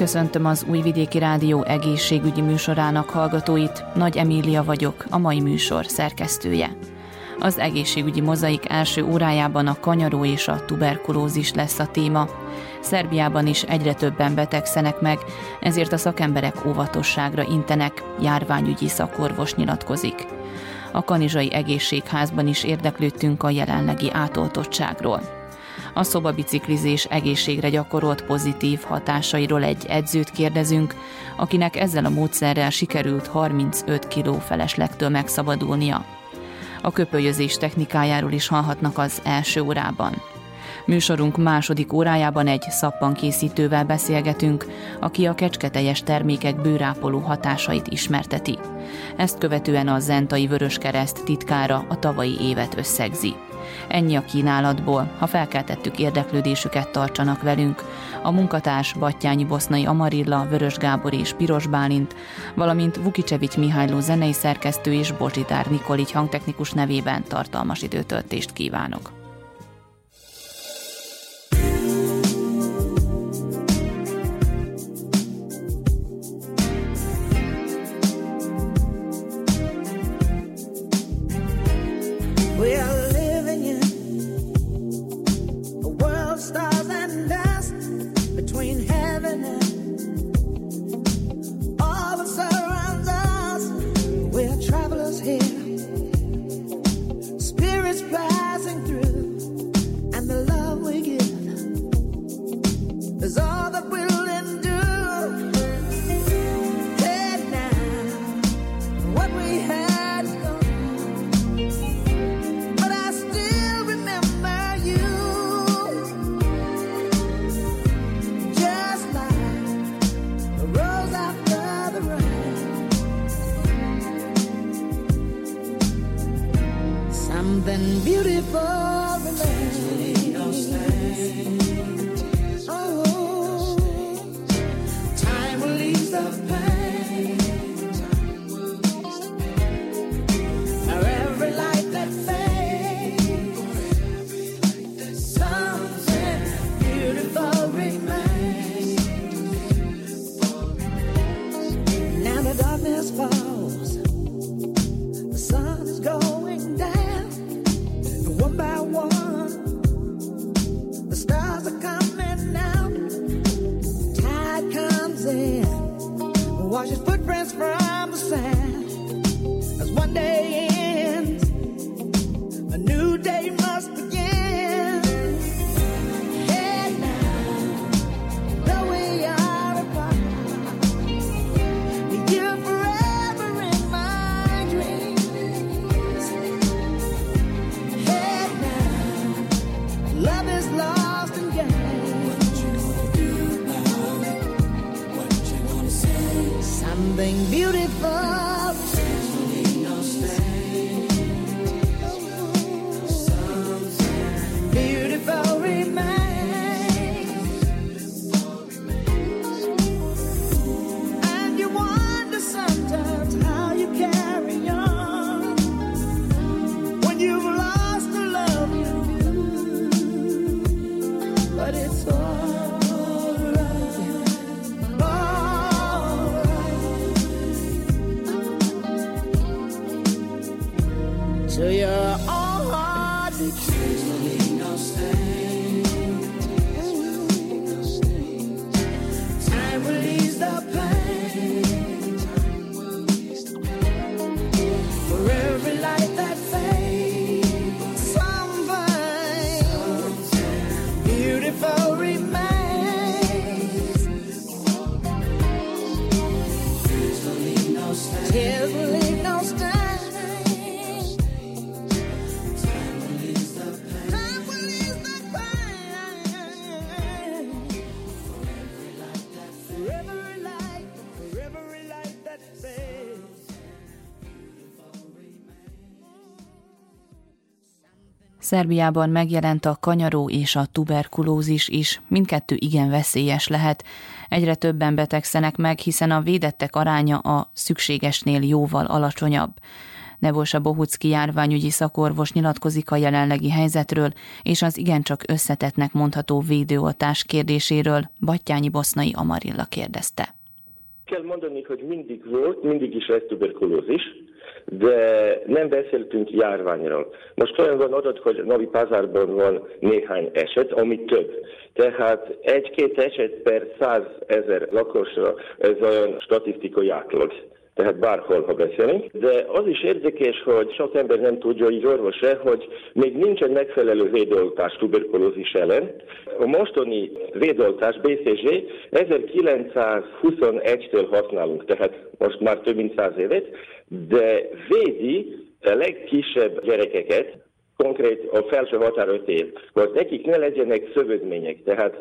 Köszöntöm az Újvidéki Rádió egészségügyi műsorának hallgatóit. Nagy Emília vagyok, a mai műsor szerkesztője. Az egészségügyi mozaik első órájában a kanyaró és a tuberkulózis lesz a téma. Szerbiában is egyre többen betegszenek meg, ezért a szakemberek óvatosságra intenek, járványügyi szakorvos nyilatkozik. A kanizsai egészségházban is érdeklődtünk a jelenlegi átoltottságról. A szobabiciklizés egészségre gyakorolt pozitív hatásairól egy edzőt kérdezünk, akinek ezzel a módszerrel sikerült 35 kiló feleslegtől megszabadulnia. A köpölyözés technikájáról is hallhatnak az első órában. Műsorunk második órájában egy szappankészítővel beszélgetünk, aki a kecsketeljes termékek bőrápoló hatásait ismerteti. Ezt követően a Zentai Vöröskereszt titkára a tavalyi évet összegzi. Ennyi a kínálatból, ha felkeltettük érdeklődésüket, tartsanak velünk. A munkatárs Battyányi Bosznai Amarilla, Vörös Gábor és Piros Bálint, valamint Vukicsevics Mihályló zenei szerkesztő és Bozsitár Nikolics hangtechnikus nevében tartalmas időtöltést kívánok. something beautiful remains. Szerbiában megjelent a kanyaró és a tuberkulózis is, mindkettő igen veszélyes lehet. Egyre többen betegszenek meg, hiszen a védettek aránya a szükségesnél jóval alacsonyabb. Nebosa Bohucki járványügyi szakorvos nyilatkozik a jelenlegi helyzetről és az igencsak összetetnek mondható védőoltás kérdéséről, Battyányi Bosznai Amarilla kérdezte. Kell mondani, hogy mindig volt, mindig is lesz tuberkulózis, de nem beszéltünk járványról. Most olyan van adat, hogy Novi Pazárban van néhány eset, ami több. Tehát egy-két eset per száz ezer lakosra, ez olyan statisztikai átlag tehát bárhol, ha beszélünk. De az is érdekes, hogy sok ember nem tudja, így orvos hogy még nincsen megfelelő védoltás tuberkulózis ellen. A mostani védoltás BCG 1921-től használunk, tehát most már több mint száz évet, de védi a legkisebb gyerekeket, konkrét a felső határ 5 év, hogy nekik ne legyenek szövődmények. Tehát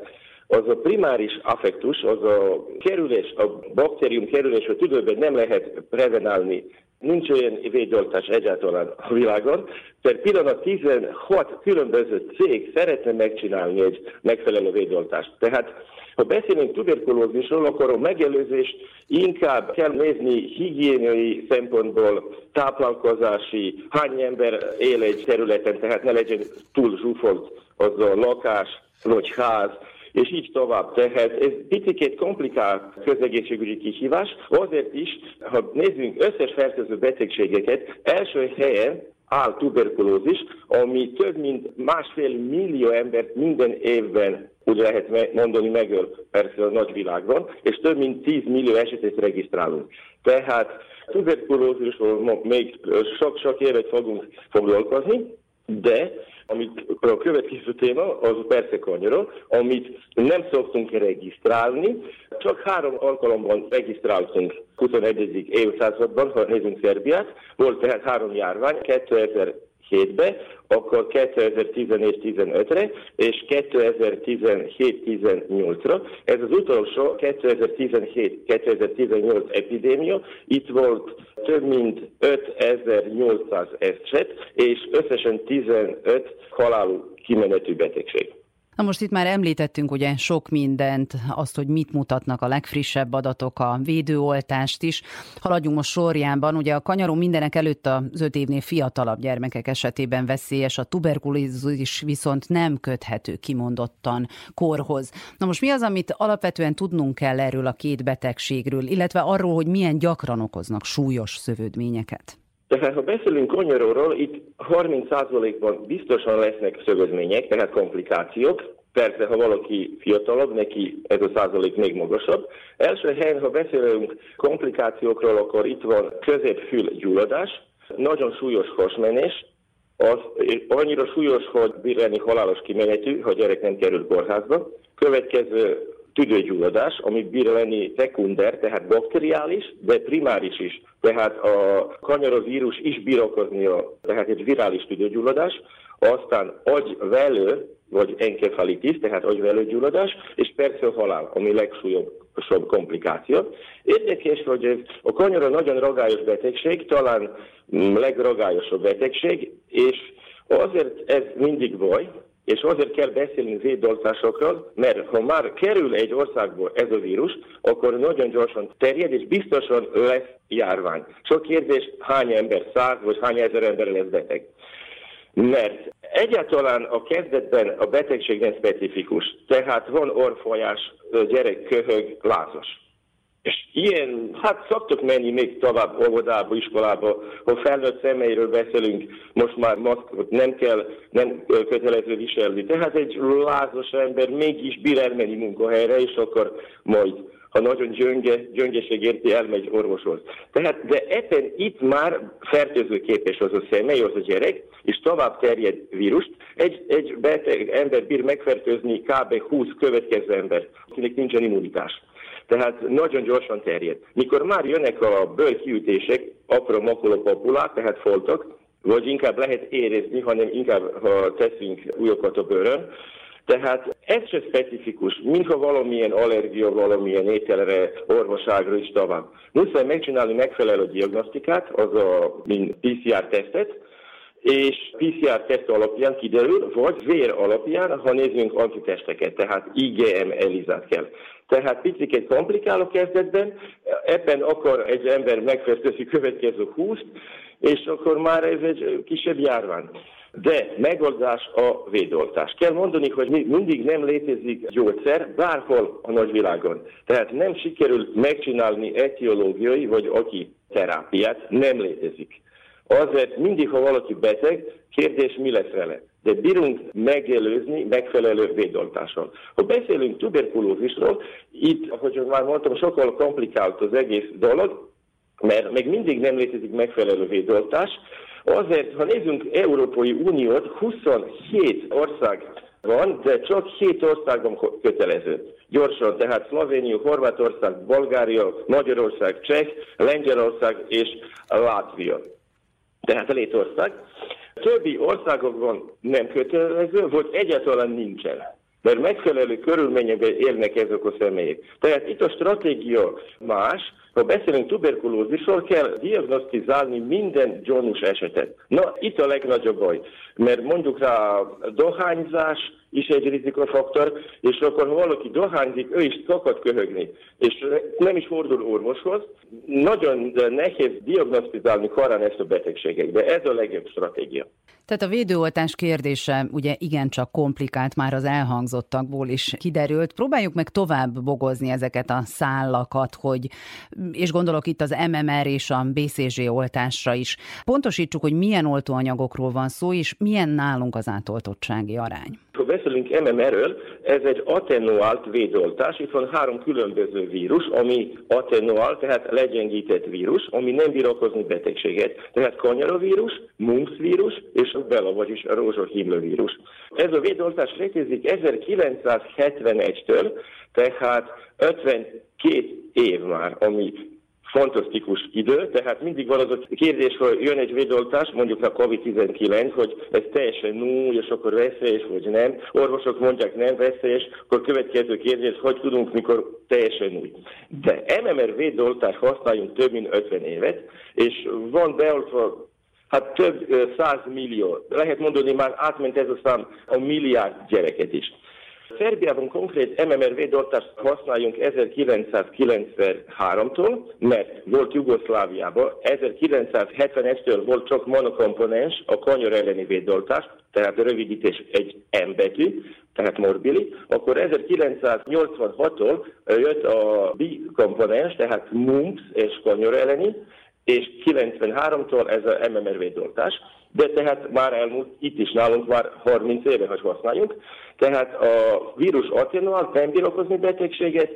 az a primáris affektus, az a kerülés, a baktérium kerülés a tüdőben nem lehet prevenálni. Nincs olyan védoltás egyáltalán a világon. Per pillanat 16 különböző cég szeretne megcsinálni egy megfelelő védoltást. Tehát ha beszélünk tuberkulózisról, akkor a megelőzés inkább kell nézni higiéniai szempontból, táplálkozási, hány ember él egy területen, tehát ne legyen túl zsúfolt az a lakás vagy ház, és így tovább. Tehát ez picit komplikált közegészségügyi kihívás, azért is, ha nézzünk összes fertőző betegségeket, első helyen áll tuberkulózis, ami több mint másfél millió embert minden évben úgy lehet mondani megöl persze a nagyvilágban, és több mint 10 millió esetet regisztrálunk. Tehát tuberkulózisról még sok-sok évet fogunk foglalkozni, de amit a következő téma, az persze kanyara, amit nem szoktunk regisztrálni, csak három alkalomban regisztráltunk 21. évszázadban, ha nézünk Szerbiát, volt tehát három járvány, 2000 2017-be, akkor 2014-15-re és 2017-18-ra. Ez az utolsó 2017-2018 epidémia. Itt volt több mint 5800 eset, és összesen 15 halálú kimenetű betegség. Na most itt már említettünk ugye sok mindent, azt, hogy mit mutatnak a legfrissebb adatok, a védőoltást is. Haladjunk most sorjában, ugye a kanyaró mindenek előtt az öt évnél fiatalabb gyermekek esetében veszélyes, a tuberkulózis viszont nem köthető kimondottan korhoz. Na most mi az, amit alapvetően tudnunk kell erről a két betegségről, illetve arról, hogy milyen gyakran okoznak súlyos szövődményeket? Tehát ha beszélünk konyoróról, itt 30%-ban biztosan lesznek szövődmények, tehát komplikációk. Persze, ha valaki fiatalabb, neki ez a százalék még magasabb. Első helyen, ha beszélünk komplikációkról, akkor itt van középfül gyulladás, nagyon súlyos hasmenés, az annyira súlyos, hogy bír lenni halálos kimenetű, ha gyerek nem kerül kórházba. Következő tüdőgyulladás, ami bír lenni szekunder, tehát bakteriális, de primáris is. Tehát a kanyarovírus is bír okozni, a, tehát egy virális tüdőgyulladás, aztán agyvelő, vagy enkefalitis, tehát agyvelőgyulladás, és persze a halál, ami legsúlyosabb komplikáció. Érdekes, hogy a kanyara nagyon ragályos betegség, talán legragályosabb betegség, és azért ez mindig baj, és azért kell beszélni védoltásokról, mert ha már kerül egy országból ez a vírus, akkor nagyon gyorsan terjed, és biztosan lesz járvány. Sok kérdés, hány ember, száz vagy hány ezer ember lesz beteg. Mert egyáltalán a kezdetben a betegség nem specifikus, tehát van orfolyás, gyerek köhög, lázas. És ilyen, hát szoktuk menni még tovább óvodába, iskolába, ha felnőtt személyről beszélünk, most már maszkot nem kell, nem kötelező viselni. Tehát egy lázas ember mégis bír elmenni munkahelyre, és akkor majd ha nagyon gyönge, gyöngeség érti, elmegy orvoshoz. Tehát, de ebben itt már fertőzőképes az a személy, az a gyerek, és tovább terjed vírust. Egy, egy beteg ember bír megfertőzni kb. 20 következő ember, akinek nincsen immunitás tehát nagyon gyorsan terjed. Mikor már jönnek a bőrkiütések, apró makulopapulák, tehát foltok, vagy inkább lehet érezni, hanem inkább ha teszünk újokat a bőrön, tehát ez se specifikus, mintha valamilyen allergia, valamilyen ételre, orvoságra is tovább. Muszáj megcsinálni megfelelő diagnosztikát, az a mint PCR tesztet, és PCR teszt alapján kiderül, vagy vér alapján, ha nézzünk antitesteket, tehát IgM elizát kell. Tehát picit komplikáló kezdetben, ebben akar egy ember megfertőzni következő húst, és akkor már ez egy kisebb járvány. De megoldás a védoltás. Kell mondani, hogy mindig nem létezik gyógyszer bárhol a nagyvilágon. Tehát nem sikerül megcsinálni etiológiai vagy aki terápiát, nem létezik. Azért mindig, ha valaki beteg, kérdés, mi lesz vele. De bírunk megelőzni megfelelő védoltással. Ha beszélünk tuberkulózisról, itt, ahogy már mondtam, sokkal komplikált az egész dolog, mert még mindig nem létezik megfelelő védoltás. Azért, ha nézzünk Európai Uniót, 27 ország van, de csak 7 országban kötelező. Gyorsan, tehát Szlovénia, Horvátország, Bulgária, Magyarország, Cseh, Lengyelország és Látvia. Tehát a létország. Többi országokban nem kötelező, vagy egyáltalán nincsen mert megfelelő körülményekben élnek ezek a személyek. Tehát itt a stratégia más, ha beszélünk tuberkulózisról, kell diagnosztizálni minden gyanús esetet. Na, itt a legnagyobb baj, mert mondjuk rá dohányzás is egy rizikofaktor, és akkor ha valaki dohányzik, ő is szokott köhögni, és nem is fordul orvoshoz, nagyon nehéz diagnosztizálni korán ezt a betegséget, de ez a legjobb stratégia. Tehát a védőoltás kérdése ugye igencsak komplikált már az elhangzottakból is kiderült. Próbáljuk meg tovább bogozni ezeket a szállakat, hogy, és gondolok itt az MMR és a BCG oltásra is. Pontosítsuk, hogy milyen oltóanyagokról van szó, és milyen nálunk az átoltottsági arány. Ha beszélünk MMR-ről, ez egy attenuált védoltás. Itt van három különböző vírus, ami attenuált, tehát legyengített vírus, ami nem bír okozni betegséget. Tehát kanyarovírus, mumps vírus és a bela, vagyis a rózsahimlővírus. Ez a védoltás létezik 1971-től, tehát 52 év már, ami fantasztikus idő, tehát mindig van az a kérdés, hogy jön egy védoltás, mondjuk a COVID-19, hogy ez teljesen új, és akkor veszélyes, vagy nem. Orvosok mondják nem veszélyes, akkor következő kérdés, hogy tudunk, mikor teljesen új. De MMR védoltást használjunk több mint 50 évet, és van beoltva Hát több száz millió, lehet mondani, már átment ez a szám a milliárd gyereket is. Szerbiában konkrét MMR védoltást használjunk 1993-tól, mert volt Jugoszláviában, 1971-től volt csak monokomponens a kanyar elleni védoltás, tehát a rövidítés egy M betű, tehát morbili, akkor 1986-tól jött a bikomponens, tehát mumps és kanyar elleni, és 93-tól ez a MMR védoltás, de tehát már elmúlt, itt is nálunk már 30 éve, hogy használjunk, tehát a vírus attenuál nem bír okozni betegséget,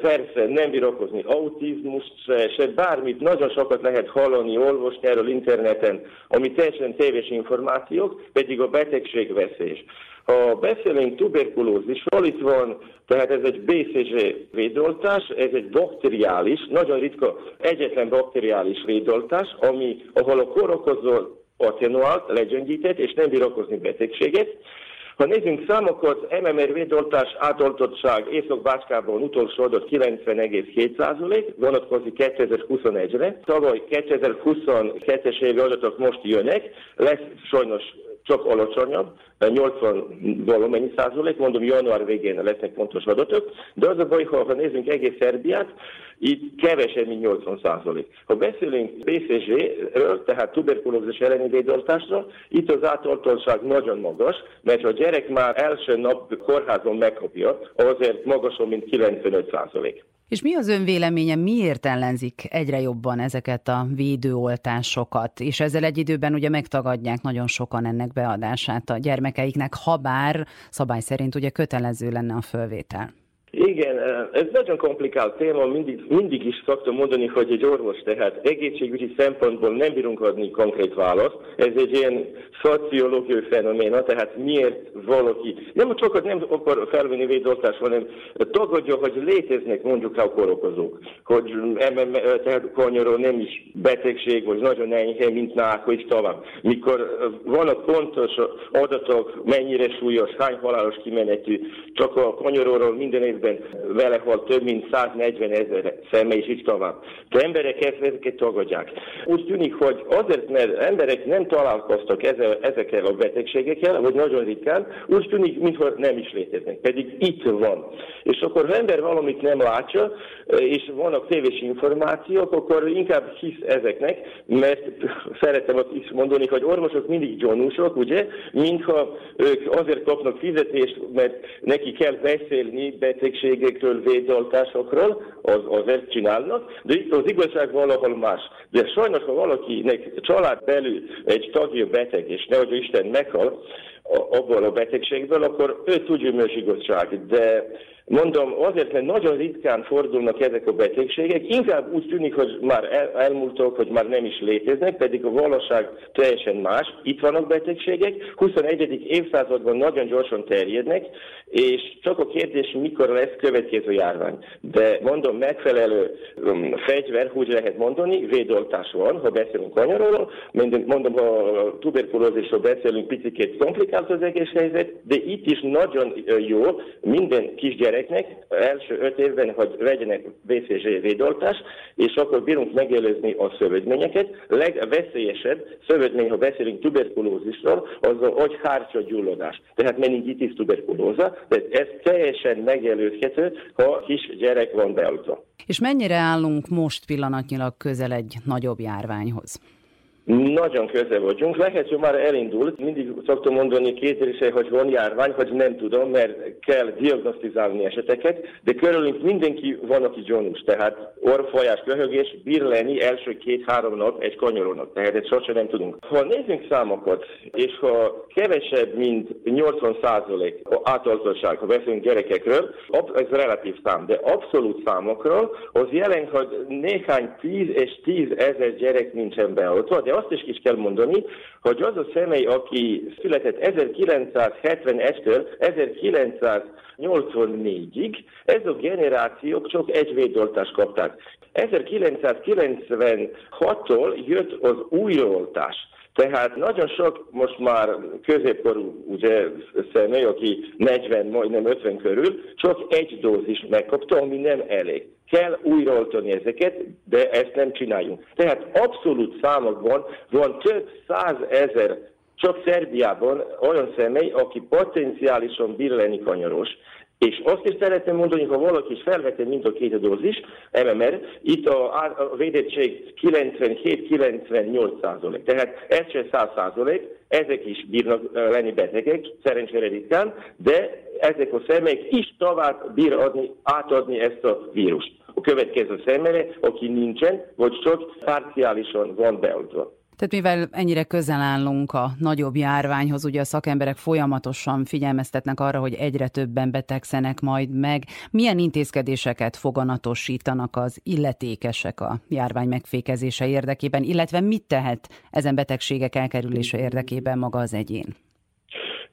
persze nem bír okozni autizmust, se, se bármit, nagyon sokat lehet hallani, olvasni erről interneten, ami teljesen téves információk, pedig a betegség veszélyes. Ha beszélünk tuberkulózisról, itt van, tehát ez egy BCG védoltás, ez egy bakteriális, nagyon ritka, egyetlen bakteriális védoltás, ami, ahol a korokozó attenuált, legyöngyített, és nem bír okozni betegséget. Ha nézzünk számokat, MMR védoltás átoltottság Észak-Bácskában utolsó adat 90,7%, vonatkozik 2021-re. Tavaly 2022-es évi adatok most jönnek, lesz sajnos csak alacsonyabb, 80 valamennyi százalék, mondom január végén lesznek pontos adatok, de az a baj, ha, ha nézzünk egész Szerbiát, itt kevesebb, mint 80 százalék. Ha beszélünk BCG-ről, tehát tuberkulózis elleni védoltásra, itt az átoltottság nagyon magas, mert ha a gyerek már első nap kórházon megkapja, azért magasabb, mint 95 százalék. És mi az ön véleménye, miért ellenzik egyre jobban ezeket a védőoltásokat, és ezzel egy időben ugye megtagadják nagyon sokan ennek beadását a gyermekeiknek, ha bár szabály szerint ugye kötelező lenne a fölvétel? Igen, ez nagyon komplikált téma, mindig, mindig is szoktam mondani, hogy egy orvos, tehát egészségügyi szempontból nem bírunk adni konkrét választ. Ez egy ilyen szociológiai fenoména, tehát miért valaki nem csak nem akar felvenni védoltást, hanem tagadja, hogy léteznek mondjuk a korokozók, hogy tehát konyaró nem is betegség, vagy nagyon enyhe, mint nák, vagy tovább. Mikor vannak pontos adatok, mennyire súlyos, hány halálos kimenetű, csak a kanyaróról minden év években vele halt több mint 140 ezer személy, és így tovább. De emberek ezeket tagadják. Úgy tűnik, hogy azért, mert emberek nem találkoztak ezekkel a betegségekkel, vagy nagyon ritkán, úgy tűnik, mintha nem is léteznek. Pedig itt van. És akkor ha ember valamit nem látja, és vannak tévés információk, akkor inkább hisz ezeknek, mert szeretem azt is mondani, hogy orvosok mindig gyanúsok, ugye, mintha ők azért kapnak fizetést, mert neki kell beszélni betegségekről, védoltásokról, az, azért csinálnak, de itt az igazság valahol más. De sajnos, ha valakinek család belül egy tagja beteg, és nehogy Isten meghal, abból a betegségből, akkor ő tudja mőzsigottság. De Mondom, azért, mert nagyon ritkán fordulnak ezek a betegségek, inkább úgy tűnik, hogy már el, elmúltak, hogy már nem is léteznek, pedig a valóság teljesen más. Itt vannak betegségek, 21. évszázadban nagyon gyorsan terjednek, és csak a kérdés, mikor lesz következő járvány. De mondom, megfelelő um, fegyver, úgy lehet mondani, védoltás van, ha beszélünk kanyarról, mondom, ha tuberkulózisról beszélünk, picit komplikált az egész helyzet, de itt is nagyon jó minden kisgyerek gyereknek első öt évben, hogy vegyenek BCG védoltást, és akkor bírunk megelőzni a szövődményeket. Legveszélyesebb szövődmény, ha beszélünk tuberkulózisról, az a hogy gyulladás. Tehát meningitis tuberkulóza, de ez teljesen megelőzhető, ha kis gyerek van beoltva. És mennyire állunk most pillanatnyilag közel egy nagyobb járványhoz? Nagyon közel vagyunk. Lehet, hogy már elindult. Mindig szoktam mondani két része, hogy van járvány, hogy nem tudom, mert kell diagnosztizálni eseteket, de körülünk mindenki van, aki gyanús. Tehát orfolyás, köhögés bír lenni első két-három nap egy kanyarónak. Tehát ezt sosem nem tudunk. Ha nézzünk számokat, és ha kevesebb, mint 80 százalék átoltottság, ha beszélünk gyerekekről, ez relatív szám, de abszolút számokról, az jelent, hogy néhány tíz és tíz ezer gyerek nincsen beoltva, de azt is is kell mondani, hogy az a személy, aki született 1971-től 1984-ig, ez a generációk csak egy védoltást kapták. 1996-tól jött az újraoltás. Tehát nagyon sok most már középkorú ugye, személy, aki 40, majdnem 50 körül, csak egy dózis megkapta, ami nem elég. Kell újraoltani ezeket, de ezt nem csináljunk. Tehát abszolút számokban van több százezer csak Szerbiában olyan személy, aki potenciálisan bír lenni kanyaros, és azt is szeretném mondani, ha valaki is felvette mind a két dózis, MMR, itt a, a védettség 97-98 százalék. Tehát ez se 100 százalék, ezek is bírnak lenni betegek, szerencsére ritkán, de ezek a személyek is tovább bír adni, átadni ezt a vírust. A következő személyre, aki nincsen, vagy csak parciálisan van beoltva. Tehát mivel ennyire közel állunk a nagyobb járványhoz, ugye a szakemberek folyamatosan figyelmeztetnek arra, hogy egyre többen betegszenek majd meg. Milyen intézkedéseket foganatosítanak az illetékesek a járvány megfékezése érdekében, illetve mit tehet ezen betegségek elkerülése érdekében maga az egyén?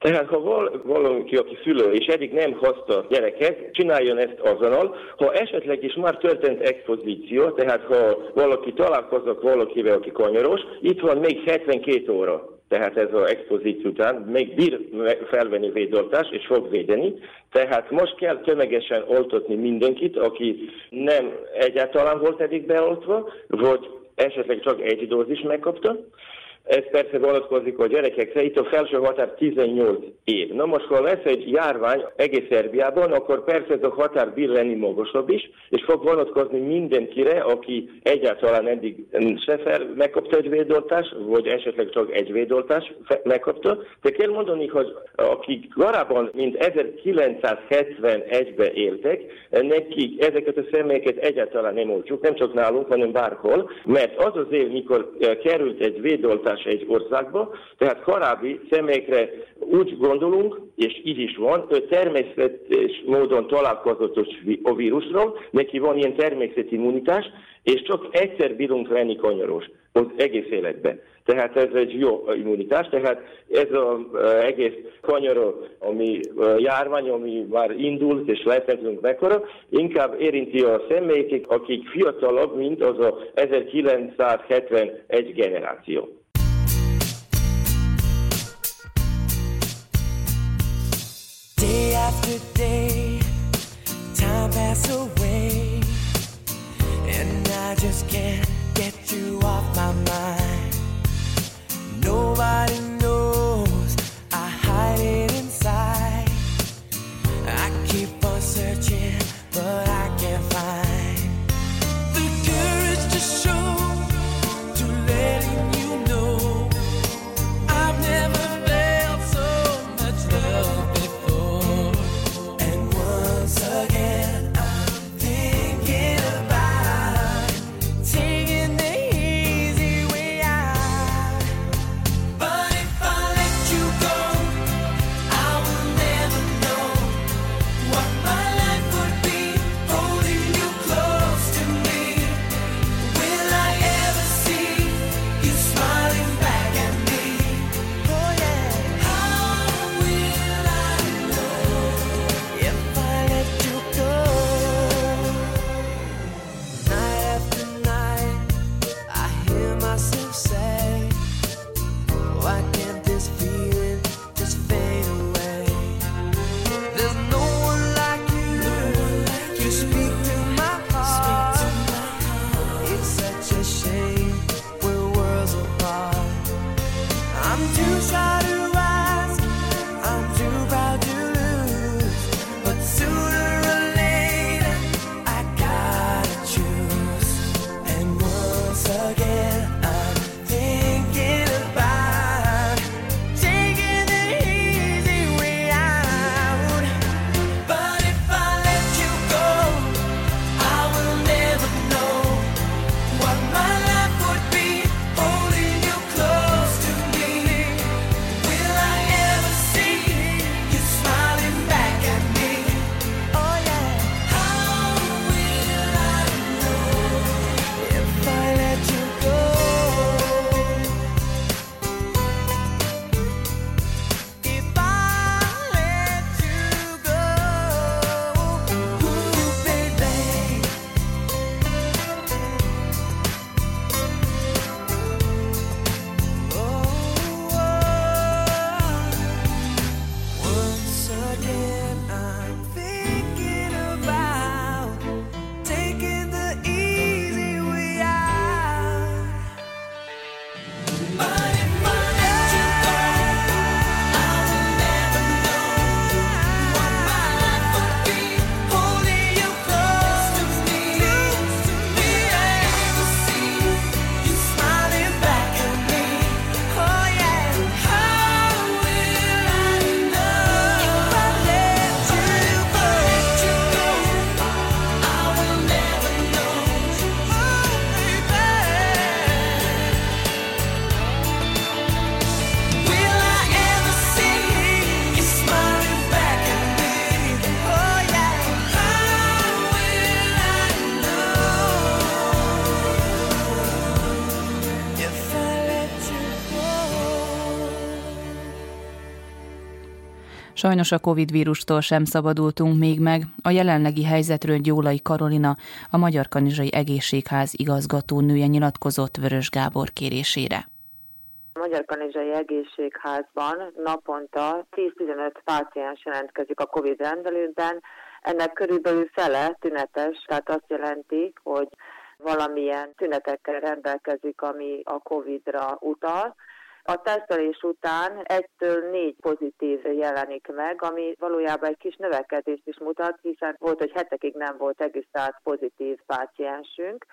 Tehát ha val- valaki, aki szülő, és eddig nem hozta gyereket, csináljon ezt azonnal. Ha esetleg is már történt expozíció, tehát ha valaki találkozik valakivel, aki kanyaros, itt van még 72 óra tehát ez az expozíció után még bír felvenni védoltást, és fog védeni. Tehát most kell tömegesen oltatni mindenkit, aki nem egyáltalán volt eddig beoltva, vagy esetleg csak egy dózis megkapta. Ez persze vonatkozik a gyerekekre, itt a felső határ 18 év. Na most, ha lesz egy járvány egész Szerbiában, akkor persze ez a határ bír lenni magasabb is, és fog vonatkozni mindenkire, aki egyáltalán eddig se fel megkapta egy védoltást, vagy esetleg csak egy védoltást megkapta. De kell mondani, hogy akik korábban, mint 1971-ben éltek, nekik ezeket a személyeket egyáltalán nem olcsuk, nem csak nálunk, hanem bárhol, mert az az év, mikor került egy védoltás beutazás egy országba, tehát korábbi személyekre úgy gondolunk, és így is van, hogy természetes módon találkozott a vírusról, neki van ilyen természeti immunitás, és csak egyszer bírunk lenni kanyaros az egész életben. Tehát ez egy jó immunitás, tehát ez az egész kanyaró, ami járvány, ami már indult, és lehetünk mekkora, inkább érinti a személyeket, akik fiatalabb, mint az a 1971 generáció. after day, time passed away, and I just can't get you off my mind. Nobody Sajnos a Covid vírustól sem szabadultunk még meg. A jelenlegi helyzetről Gyólai Karolina, a Magyar Kanizsai Egészségház igazgató nője nyilatkozott Vörös Gábor kérésére. A Magyar Kanizsai Egészségházban naponta 10-15 páciens jelentkezik a COVID rendelőben, ennek körülbelül fele tünetes, tehát azt jelenti, hogy valamilyen tünetekkel rendelkezik, ami a COVID-ra utal, a tesztelés után egytől négy pozitív jelenik meg, ami valójában egy kis növekedést is mutat, hiszen volt, hogy hetekig nem volt regisztrált pozitív páciensünk.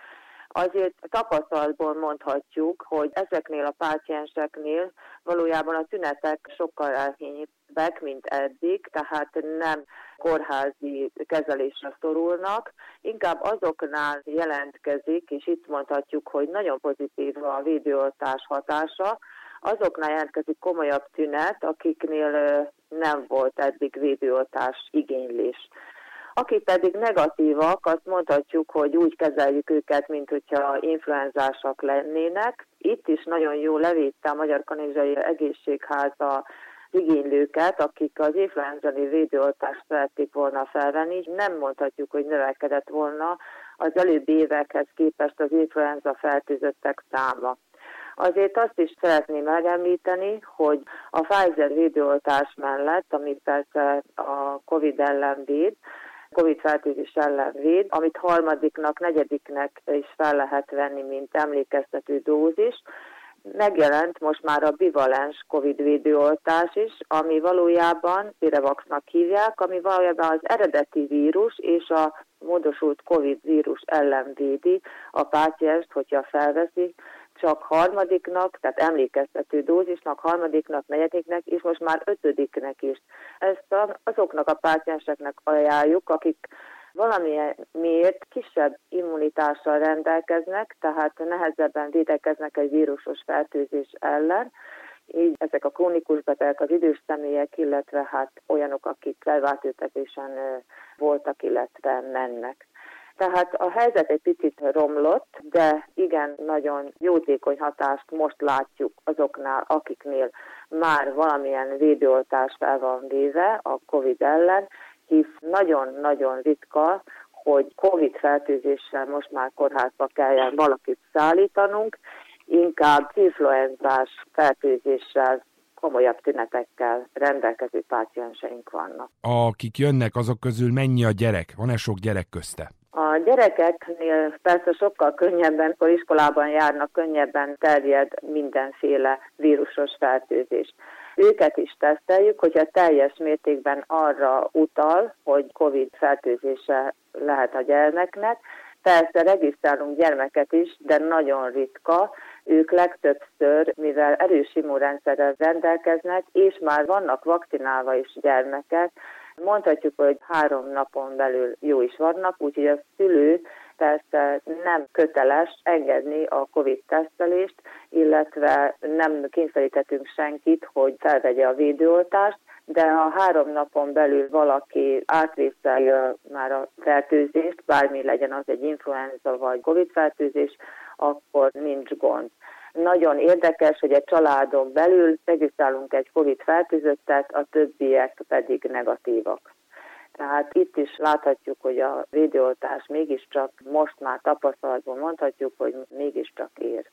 Azért tapasztalatból mondhatjuk, hogy ezeknél a pácienseknél valójában a tünetek sokkal elhényűbbek, mint eddig, tehát nem kórházi kezelésre szorulnak, inkább azoknál jelentkezik, és itt mondhatjuk, hogy nagyon pozitív a védőoltás hatása, azoknál jelentkezik komolyabb tünet, akiknél nem volt eddig védőoltás igénylés. Akik pedig negatívak, azt mondhatjuk, hogy úgy kezeljük őket, mint hogyha influenzásak lennének. Itt is nagyon jó levédte a Magyar Kanizsai Egészségháza igénylőket, akik az influenzani védőoltást szerették volna felvenni. Nem mondhatjuk, hogy növekedett volna az előbbi évekhez képest az influenza fertőzöttek száma. Azért azt is szeretném megemlíteni, hogy a Pfizer védőoltás mellett, ami persze a COVID ellen véd, COVID fertőzés ellen véd, amit harmadiknak, negyediknek is fel lehet venni, mint emlékeztető dózis. megjelent most már a bivalens COVID védőoltás is, ami valójában Pirevaxnak hívják, ami valójában az eredeti vírus és a módosult COVID vírus ellen védi a pácienst, hogyha felveszi, csak harmadiknak, tehát emlékeztető dózisnak, harmadiknak, negyediknek, és most már ötödiknek is. Ezt azoknak a pácienseknek ajánljuk, akik valamilyen miért kisebb immunitással rendelkeznek, tehát nehezebben védekeznek egy vírusos fertőzés ellen, így ezek a krónikus betegek, az idős személyek, illetve hát olyanok, akik felváltőtetésen voltak, illetve mennek. Tehát a helyzet egy picit romlott, de igen, nagyon jótékony hatást most látjuk azoknál, akiknél már valamilyen védőoltás fel van véve a COVID ellen, hisz nagyon-nagyon ritka, hogy COVID fertőzéssel most már kórházba kelljen valakit szállítanunk, inkább influenzás fertőzéssel komolyabb tünetekkel rendelkező pácienseink vannak. Akik jönnek, azok közül mennyi a gyerek? Van-e sok gyerek közte? A gyerekeknél persze sokkal könnyebben, akkor iskolában járnak, könnyebben terjed mindenféle vírusos fertőzés. Őket is teszteljük, hogyha teljes mértékben arra utal, hogy COVID fertőzése lehet a gyermeknek. Persze regisztrálunk gyermeket is, de nagyon ritka. Ők legtöbbször, mivel erős immunrendszerrel rendelkeznek, és már vannak vakcinálva is gyermekek, Mondhatjuk, hogy három napon belül jó is vannak, úgyhogy a szülő persze nem köteles engedni a COVID-tesztelést, illetve nem kényszerítettünk senkit, hogy felvegye a védőoltást, de ha három napon belül valaki átvészelje már a fertőzést, bármi legyen az egy influenza vagy COVID fertőzés, akkor nincs gond. Nagyon érdekes, hogy egy családon belül regisztrálunk egy COVID fertőzöttet, a többiek pedig negatívak. Tehát itt is láthatjuk, hogy a védőoltás mégiscsak most már tapasztalatból mondhatjuk, hogy mégiscsak ér.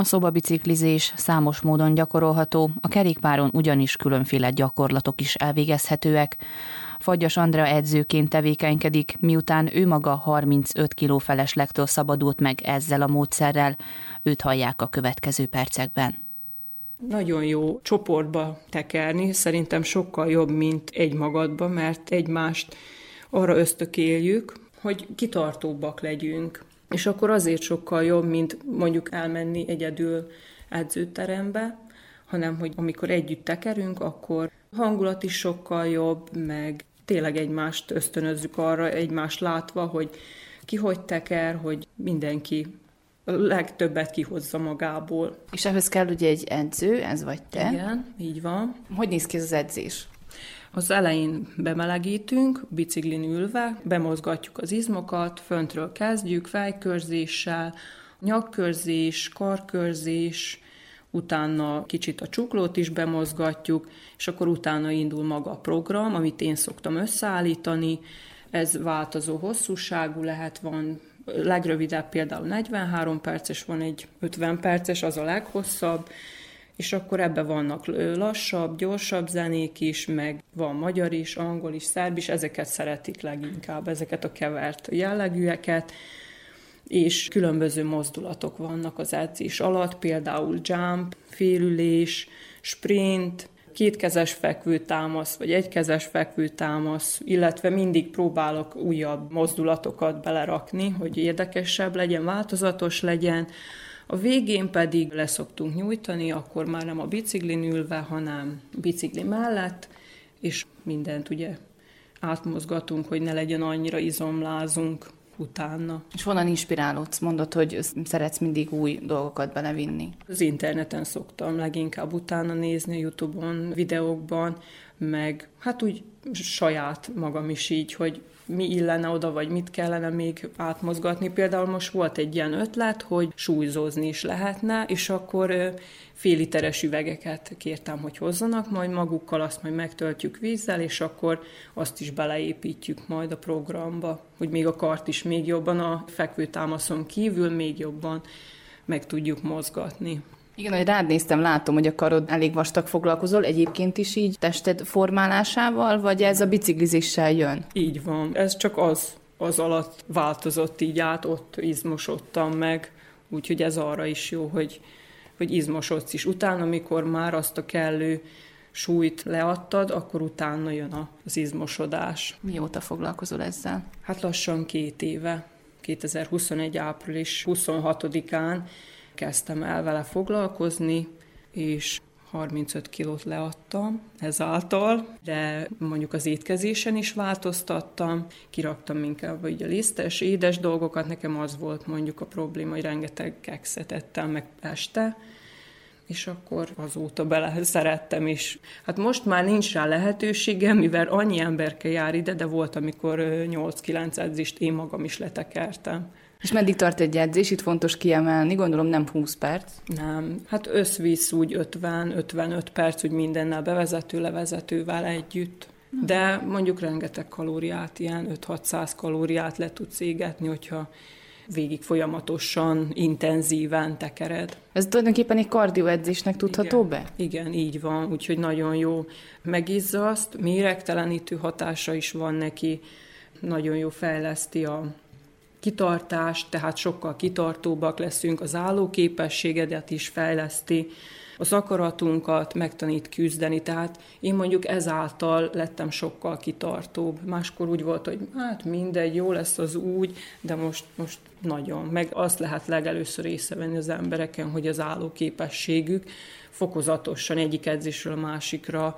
A szobabiciklizés számos módon gyakorolható, a kerékpáron ugyanis különféle gyakorlatok is elvégezhetőek. Fagyas Andrea edzőként tevékenykedik, miután ő maga 35 kiló feleslektől szabadult meg ezzel a módszerrel. Őt hallják a következő percekben. Nagyon jó csoportba tekerni, szerintem sokkal jobb, mint egy magadba, mert egymást arra ösztökéljük, hogy kitartóbbak legyünk, és akkor azért sokkal jobb, mint mondjuk elmenni egyedül edzőterembe, hanem hogy amikor együtt tekerünk, akkor hangulat is sokkal jobb, meg tényleg egymást ösztönözzük arra, egymást látva, hogy ki hogy teker, hogy mindenki a legtöbbet kihozza magából. És ehhez kell ugye egy edző, ez vagy te. Igen, így van. Hogy néz ki ez az edzés? Az elején bemelegítünk, biciklin ülve, bemozgatjuk az izmokat, föntről kezdjük, fejkörzéssel, nyakkörzés, karkörzés, utána kicsit a csuklót is bemozgatjuk, és akkor utána indul maga a program, amit én szoktam összeállítani. Ez változó hosszúságú lehet, van legrövidebb például 43 perces, van egy 50 perces, az a leghosszabb, és akkor ebbe vannak lassabb, gyorsabb zenék is, meg van magyar is, angol is, szerb is, ezeket szeretik leginkább, ezeket a kevert jellegűeket, és különböző mozdulatok vannak az edzés alatt, például jump, félülés, sprint, kétkezes fekvőtámasz, vagy egykezes fekvőtámasz, illetve mindig próbálok újabb mozdulatokat belerakni, hogy érdekesebb legyen, változatos legyen, a végén pedig leszoktunk nyújtani, akkor már nem a biciklin ülve, hanem bicikli mellett, és mindent ugye átmozgatunk, hogy ne legyen annyira izomlázunk utána. És honnan inspirálódsz? Mondod, hogy szeretsz mindig új dolgokat belevinni. Az interneten szoktam leginkább utána nézni, Youtube-on, videókban, meg hát úgy saját magam is így, hogy mi illene oda, vagy mit kellene még átmozgatni. Például most volt egy ilyen ötlet, hogy súlyzózni is lehetne, és akkor fél literes üvegeket kértem, hogy hozzanak majd magukkal, azt majd megtöltjük vízzel, és akkor azt is beleépítjük majd a programba, hogy még a kart is még jobban a fekvőtámaszon kívül még jobban meg tudjuk mozgatni. Igen, hogy rád néztem, látom, hogy a karod elég vastag foglalkozol, egyébként is így tested formálásával, vagy ez a biciklizéssel jön? Így van, ez csak az, az alatt változott így át, ott izmosodtam meg, úgyhogy ez arra is jó, hogy, hogy izmosodsz is. Utána, amikor már azt a kellő súlyt leadtad, akkor utána jön az izmosodás. Mióta foglalkozol ezzel? Hát lassan két éve. 2021. április 26-án kezdtem el vele foglalkozni, és 35 kilót leadtam ezáltal, de mondjuk az étkezésen is változtattam, kiraktam inkább így a lisztes, édes dolgokat, nekem az volt mondjuk a probléma, hogy rengeteg kekszet ettem meg este, és akkor azóta bele szerettem is. Hát most már nincs rá lehetőségem, mivel annyi emberke jár ide, de volt, amikor 8-9 edzést én magam is letekertem. És meddig tart egy edzés? Itt fontos kiemelni, gondolom nem 20 perc. Nem, hát összvisz úgy 50-55 perc, úgy mindennel bevezető, levezetővel együtt. De mondjuk rengeteg kalóriát, ilyen 5-600 kalóriát le tudsz égetni, hogyha végig folyamatosan, intenzíven tekered. Ez tulajdonképpen egy kardioedzésnek tudható Igen. be? Igen, így van, úgyhogy nagyon jó megizzaszt, méregtelenítő hatása is van neki, nagyon jó fejleszti a kitartást, tehát sokkal kitartóbbak leszünk, az állóképességedet is fejleszti, az akaratunkat megtanít küzdeni, tehát én mondjuk ezáltal lettem sokkal kitartóbb. Máskor úgy volt, hogy hát mindegy, jó lesz az úgy, de most, most nagyon. Meg azt lehet legelőször észrevenni az embereken, hogy az állóképességük fokozatosan egyik edzésről a másikra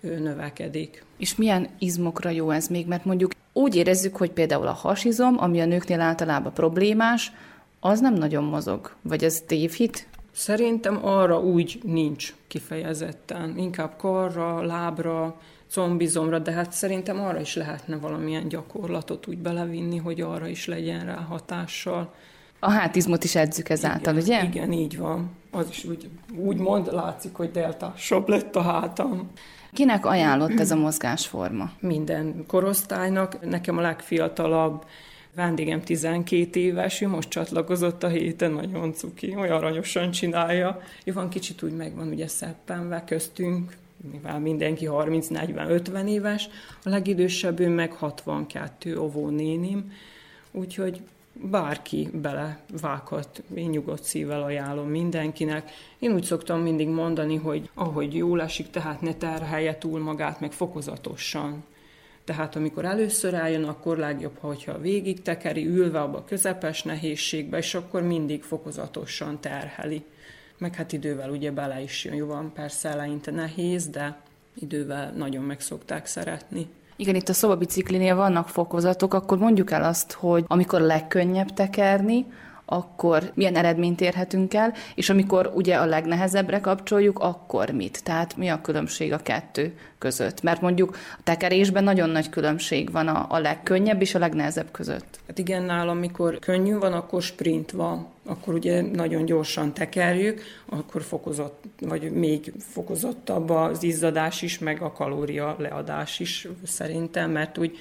növekedik. És milyen izmokra jó ez még? Mert mondjuk úgy érezzük, hogy például a hasizom, ami a nőknél általában problémás, az nem nagyon mozog. Vagy ez tévhit? Szerintem arra úgy nincs kifejezetten. Inkább karra, lábra, combizomra, de hát szerintem arra is lehetne valamilyen gyakorlatot úgy belevinni, hogy arra is legyen rá hatással. A hátizmot is edzük ezáltal, igen, ugye? Igen, így van. Az is úgy, úgy mond, látszik, hogy deltásabb lett a hátam. Kinek ajánlott ez a mozgásforma? Minden korosztálynak. Nekem a legfiatalabb vendégem 12 éves, ő most csatlakozott a héten, nagyon cuki, olyan aranyosan csinálja. Jó, van kicsit úgy megvan ugye szeppenve köztünk, mivel mindenki 30-40-50 éves, a legidősebb ő meg 62 óvónénim, úgyhogy bárki belevághat, én nyugodt szívvel ajánlom mindenkinek. Én úgy szoktam mindig mondani, hogy ahogy jól esik, tehát ne terhelje túl magát, meg fokozatosan. Tehát amikor először eljön, akkor legjobb, hogyha végig tekeri, ülve abba a közepes nehézségbe, és akkor mindig fokozatosan terheli. Meg hát idővel ugye bele is jön, jó van, persze eleinte nehéz, de idővel nagyon meg szokták szeretni. Igen, itt a szobabiciklinél vannak fokozatok, akkor mondjuk el azt, hogy amikor legkönnyebb tekerni, akkor milyen eredményt érhetünk el, és amikor ugye a legnehezebbre kapcsoljuk, akkor mit? Tehát mi a különbség a kettő között? Mert mondjuk a tekerésben nagyon nagy különbség van a, a legkönnyebb és a legnehezebb között. Hát igen, nálam, mikor könnyű van, akkor sprint van. Akkor ugye nagyon gyorsan tekerjük, akkor fokozott, vagy még fokozottabb az izzadás is, meg a kalória leadás is szerintem, mert úgy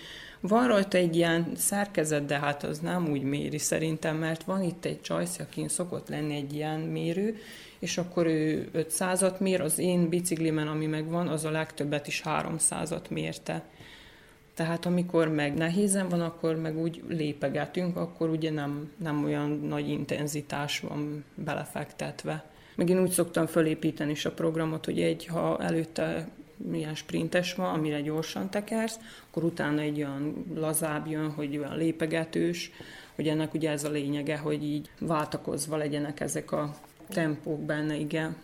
van rajta egy ilyen szerkezet, de hát az nem úgy méri szerintem, mert van itt egy csajsz, akin szokott lenni egy ilyen mérő, és akkor ő 500-at mér, az én biciklimen, ami megvan, az a legtöbbet is 300-at mérte. Tehát amikor meg nehézen van, akkor meg úgy lépegetünk, akkor ugye nem, nem olyan nagy intenzitás van belefektetve. Meg én úgy szoktam fölépíteni is a programot, hogy egy, ha előtte milyen sprintes van, amire gyorsan tekersz, akkor utána egy olyan lazább jön, hogy olyan lépegetős, hogy ennek ugye ez a lényege, hogy így váltakozva legyenek ezek a tempók benne, igen.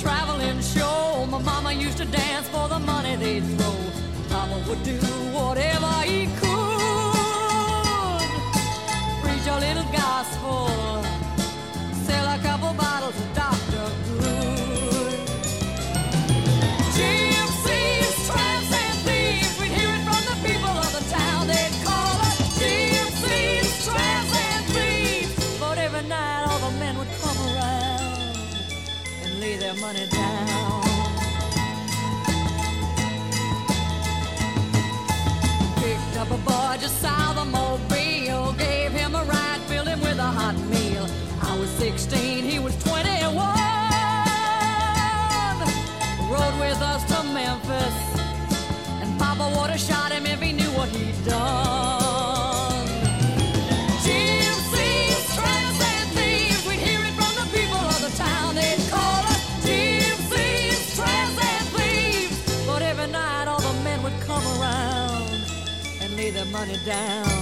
traveling show. My mama used to dance for the money they'd throw. Mama would do south down.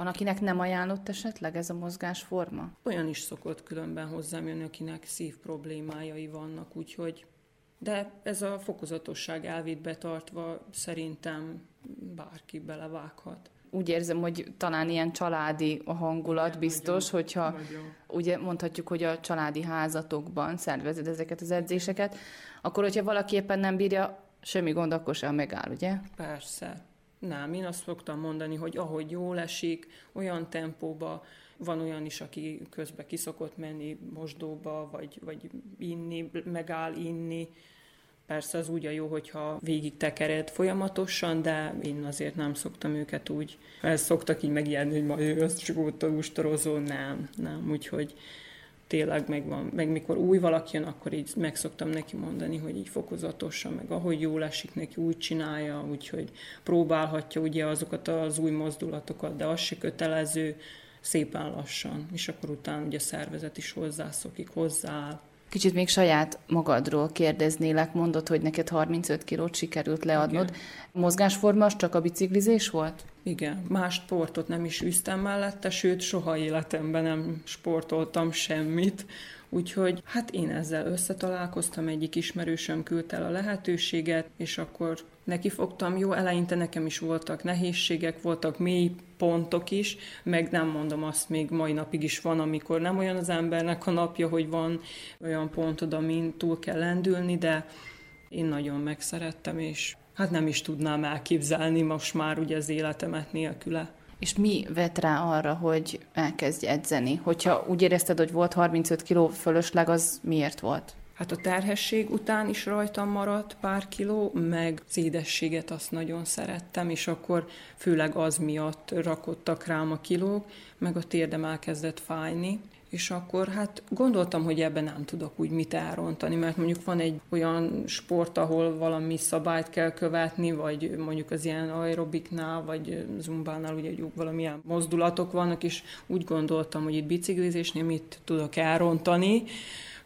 Van, akinek nem ajánlott esetleg ez a mozgásforma? Olyan is szokott különben hozzám jönni, akinek szív problémájai vannak, úgyhogy de ez a fokozatosság elvét betartva szerintem bárki belevághat. Úgy érzem, hogy talán ilyen családi a hangulat biztos, nagyon, hogyha nagyon. ugye mondhatjuk, hogy a családi házatokban szervezed ezeket az edzéseket, akkor hogyha valaki éppen nem bírja, semmi gond, akkor sem megáll, ugye? Persze. Nem, én azt szoktam mondani, hogy ahogy jól esik, olyan tempóba, van olyan is, aki közben kiszokott menni mosdóba, vagy, vagy inni, megáll inni. Persze az úgy a jó, hogyha végig tekered folyamatosan, de én azért nem szoktam őket úgy, el szoktak így megijedni, hogy majd ő azt csak ústorozó, nem, nem, úgyhogy tényleg megvan, meg mikor új valaki jön, akkor így meg szoktam neki mondani, hogy így fokozatosan, meg ahogy jól esik neki, úgy csinálja, úgyhogy próbálhatja ugye azokat az új mozdulatokat, de az se kötelező, szépen lassan, és akkor utána ugye a szervezet is hozzászokik, hozzááll. Kicsit még saját magadról kérdeznélek, mondod, hogy neked 35 kilót sikerült leadnod. Igen. Mozgásforma az csak a biciklizés volt? Igen, más sportot nem is üztem mellette, sőt, soha életemben nem sportoltam semmit. Úgyhogy hát én ezzel összetalálkoztam, egyik ismerősöm küldte el a lehetőséget, és akkor neki fogtam. Jó, eleinte nekem is voltak nehézségek, voltak mély pontok is, meg nem mondom azt, még mai napig is van, amikor nem olyan az embernek a napja, hogy van olyan pontod, amin túl kell lendülni, de én nagyon megszerettem, és hát nem is tudnám elképzelni most már ugye az életemet nélküle. És mi vett rá arra, hogy elkezdj edzeni? Hogyha úgy érezted, hogy volt 35 kiló fölösleg, az miért volt? Hát a terhesség után is rajtam maradt pár kiló, meg az édességet azt nagyon szerettem, és akkor főleg az miatt rakottak rám a kilók, meg a térdem elkezdett fájni, és akkor hát gondoltam, hogy ebben nem tudok úgy mit elrontani, mert mondjuk van egy olyan sport, ahol valami szabályt kell követni, vagy mondjuk az ilyen aerobiknál, vagy zumbánál ugye valamilyen mozdulatok vannak, és úgy gondoltam, hogy itt biciklizésnél mit tudok elrontani,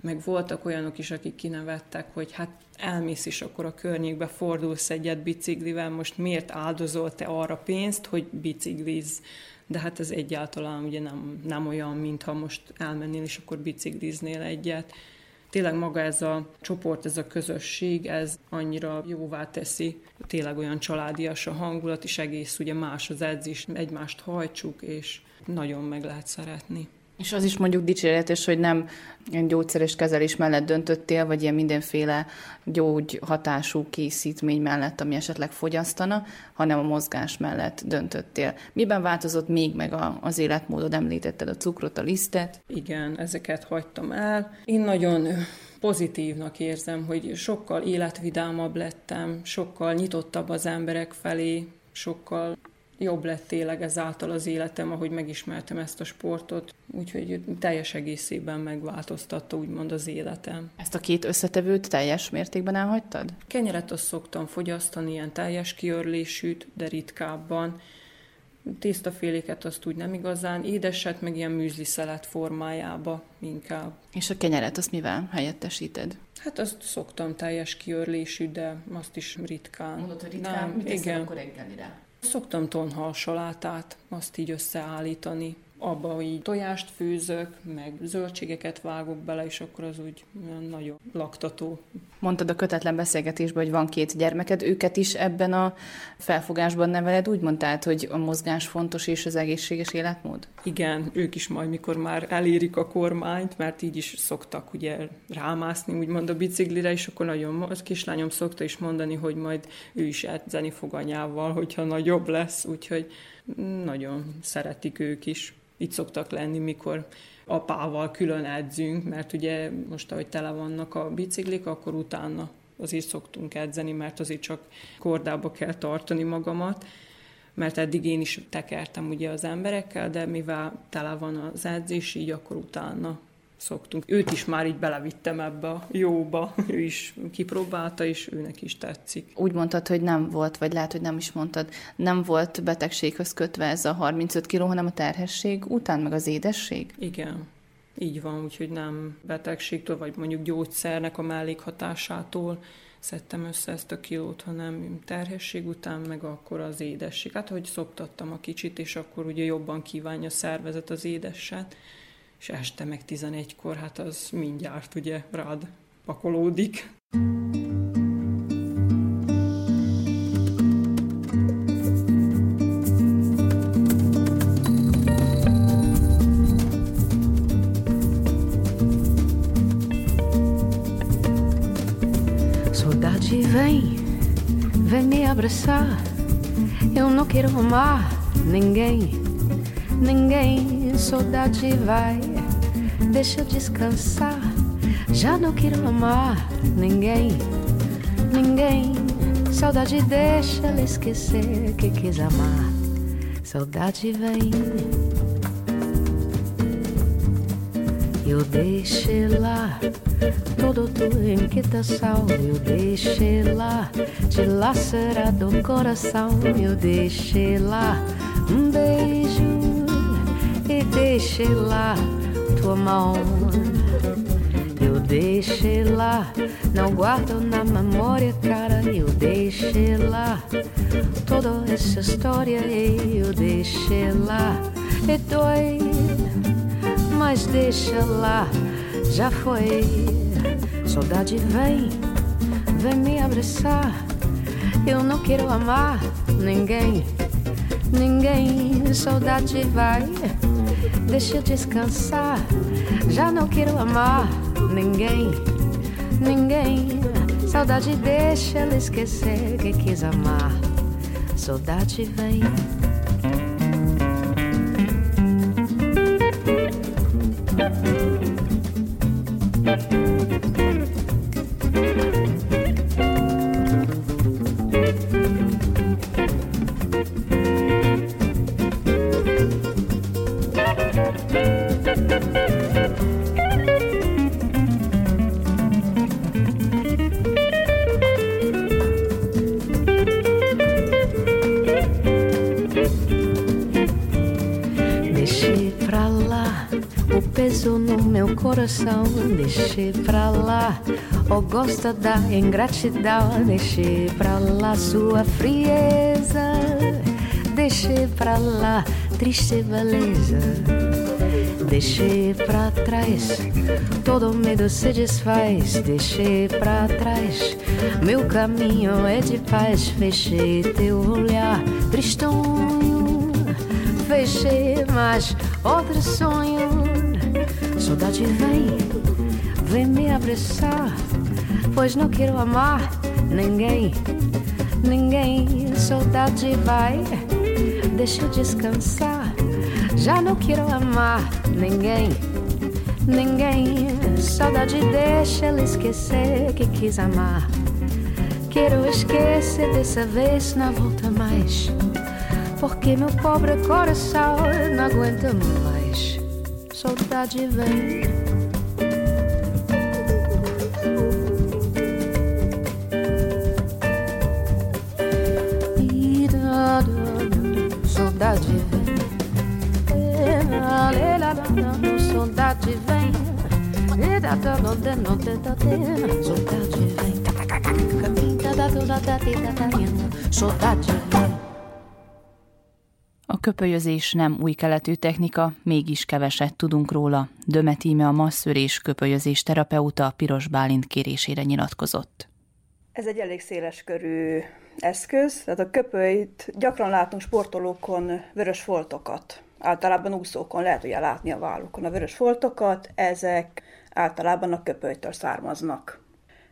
meg voltak olyanok is, akik kinevettek, hogy hát elmész is akkor a környékbe, fordulsz egyet biciklivel, most miért áldozol te arra pénzt, hogy bicikliz? De hát ez egyáltalán ugye nem, nem olyan, mintha most elmennél, és akkor bicikliznél egyet. Tényleg maga ez a csoport, ez a közösség, ez annyira jóvá teszi, tényleg olyan családias a hangulat, és egész ugye más az edzés, egymást hajtsuk, és nagyon meg lehet szeretni. És az is mondjuk dicséretes, hogy nem gyógyszeres kezelés mellett döntöttél, vagy ilyen mindenféle gyógy hatású készítmény mellett, ami esetleg fogyasztana, hanem a mozgás mellett döntöttél. Miben változott még meg a, az életmódod? Említetted a cukrot, a lisztet? Igen, ezeket hagytam el. Én nagyon pozitívnak érzem, hogy sokkal életvidámabb lettem, sokkal nyitottabb az emberek felé, sokkal jobb lett tényleg ezáltal az életem, ahogy megismertem ezt a sportot, úgyhogy teljes egészében megváltoztatta úgymond az életem. Ezt a két összetevőt teljes mértékben elhagytad? Kenyeret azt szoktam fogyasztani, ilyen teljes kiörlésűt, de ritkábban. Tésztaféléket azt úgy nem igazán, édeset meg ilyen műzli szelet formájába inkább. És a kenyeret azt mivel helyettesíted? Hát azt szoktam teljes kiörlésű, de azt is ritkán. Mondod, hogy ritkán? Nem, Mit igen. akkor reggelire? Szoktam tonhal salátát, azt így összeállítani. Abba így tojást főzök, meg zöldségeket vágok bele, és akkor az úgy nagyon laktató. Mondtad a kötetlen beszélgetésben, hogy van két gyermeked, őket is ebben a felfogásban neveled, úgy mondtad, hogy a mozgás fontos és az egészséges életmód? Igen, ők is majd, mikor már elérik a kormányt, mert így is szoktak ugye rámászni, úgymond a biciklire, és akkor nagyon, az kislányom szokta is mondani, hogy majd ő is edzeni fog anyával, hogyha nagyobb lesz, úgyhogy nagyon szeretik ők is. Itt szoktak lenni, mikor apával külön edzünk, mert ugye most, ahogy tele vannak a biciklik, akkor utána azért szoktunk edzeni, mert azért csak kordába kell tartani magamat, mert eddig én is tekertem ugye az emberekkel, de mivel tele van az edzés, így akkor utána szoktunk. Őt is már így belevittem ebbe a jóba, ő is kipróbálta, és őnek is tetszik. Úgy mondtad, hogy nem volt, vagy lehet, hogy nem is mondtad, nem volt betegséghez kötve ez a 35 kiló, hanem a terhesség után, meg az édesség? Igen. Így van, úgyhogy nem betegségtől, vagy mondjuk gyógyszernek a mellékhatásától szedtem össze ezt a kilót, hanem terhesség után, meg akkor az édesség. Hát, hogy szoptattam a kicsit, és akkor ugye jobban kívánja a szervezet az édesset, és este meg 11-kor, hát az mindjárt ugye rád pakolódik. Saudade vem, vem me abraçar. Eu não quero amar ninguém, ninguém. Saudade vai, deixa eu descansar. Já não quero amar ninguém, ninguém. Saudade deixa ela esquecer que quis amar. Saudade vem. Eu deixei lá todo tua inquietação. Eu deixei lá dilacerado o coração. Eu deixei lá um beijo e deixei lá mão. Eu deixei lá, não guardo na memória, cara. Eu deixei lá toda essa história. Eu deixei lá e dói mas deixa lá, já foi. Saudade vem, vem me abraçar. Eu não quero amar ninguém, ninguém. Saudade vai, deixa eu descansar. Já não quero amar ninguém, ninguém. Saudade deixa ela esquecer que quis amar. Saudade vem. Deixei pra lá o gosto da ingratidão. Deixei pra lá sua frieza. Deixei pra lá triste beleza. Deixei pra trás, todo medo se desfaz. Deixei pra trás, meu caminho é de paz. Fechei teu olhar, tristonho. Fechei mais outro sonho. Saudade vem, vem me abraçar. Pois não quero amar ninguém, ninguém. Saudade vai, deixa eu descansar. Já não quero amar ninguém, ninguém. Saudade deixa ela esquecer que quis amar. Quero esquecer dessa vez, não volta mais. Porque meu pobre coração não aguenta mais. Saudade vem. Da, da, da, da, Saudade vem. A köpölyözés nem új keletű technika, mégis keveset tudunk róla. Dömet íme a masször és köpölyözés terapeuta Piros Bálint kérésére nyilatkozott. Ez egy elég széles körű eszköz, tehát a köpölyt gyakran látunk sportolókon vörös foltokat. Általában úszókon lehet ugye látni a vállukon a vörös foltokat, ezek általában a köpölytől származnak.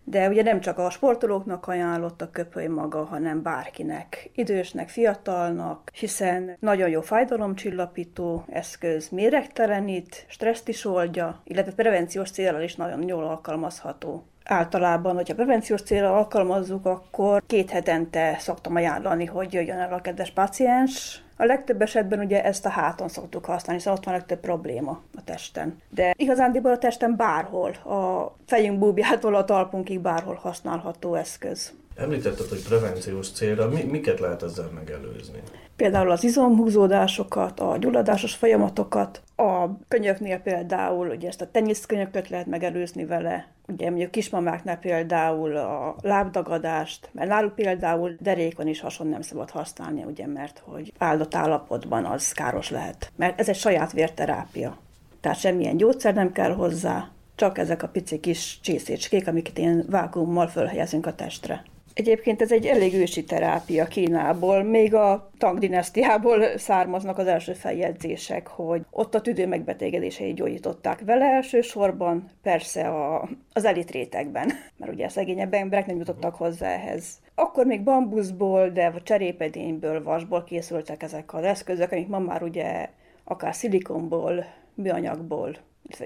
De ugye nem csak a sportolóknak ajánlott a köpöly maga, hanem bárkinek, idősnek, fiatalnak, hiszen nagyon jó fájdalomcsillapító eszköz, méregtelenít, stresszt is oldja, illetve prevenciós célral is nagyon jól alkalmazható. Általában, hogyha prevenciós célra alkalmazzuk, akkor két hetente szoktam ajánlani, hogy jöjjön el a kedves páciens A legtöbb esetben ugye ezt a háton szoktuk használni, szóval ott van a legtöbb probléma a testen. De igazándiból a testen bárhol, a fejünk búbjától a talpunkig bárhol használható eszköz. Említetted, hogy prevenciós célra, mi, miket lehet ezzel megelőzni? Például az izomhúzódásokat, a gyulladásos folyamatokat, a könyöknél például ugye ezt a teniszkönyököt lehet megelőzni vele, ugye mondjuk kismamáknál például a lábdagadást, mert náluk például derékon is hason nem szabad használni, ugye, mert hogy áldott állapotban az káros lehet. Mert ez egy saját vérterápia. Tehát semmilyen gyógyszer nem kell hozzá, csak ezek a pici kis csészécskék, amiket én vákummal fölhelyezünk a testre. Egyébként ez egy elég ősi terápia Kínából, még a Tang dinasztiából származnak az első feljegyzések, hogy ott a tüdő megbetegedéseit gyógyították vele elsősorban, persze a, az elit rétegben, mert ugye a szegényebb emberek nem jutottak hozzá ehhez. Akkor még bambuszból, de cserépedényből, vasból készültek ezek az eszközök, amik ma már ugye akár szilikonból, műanyagból,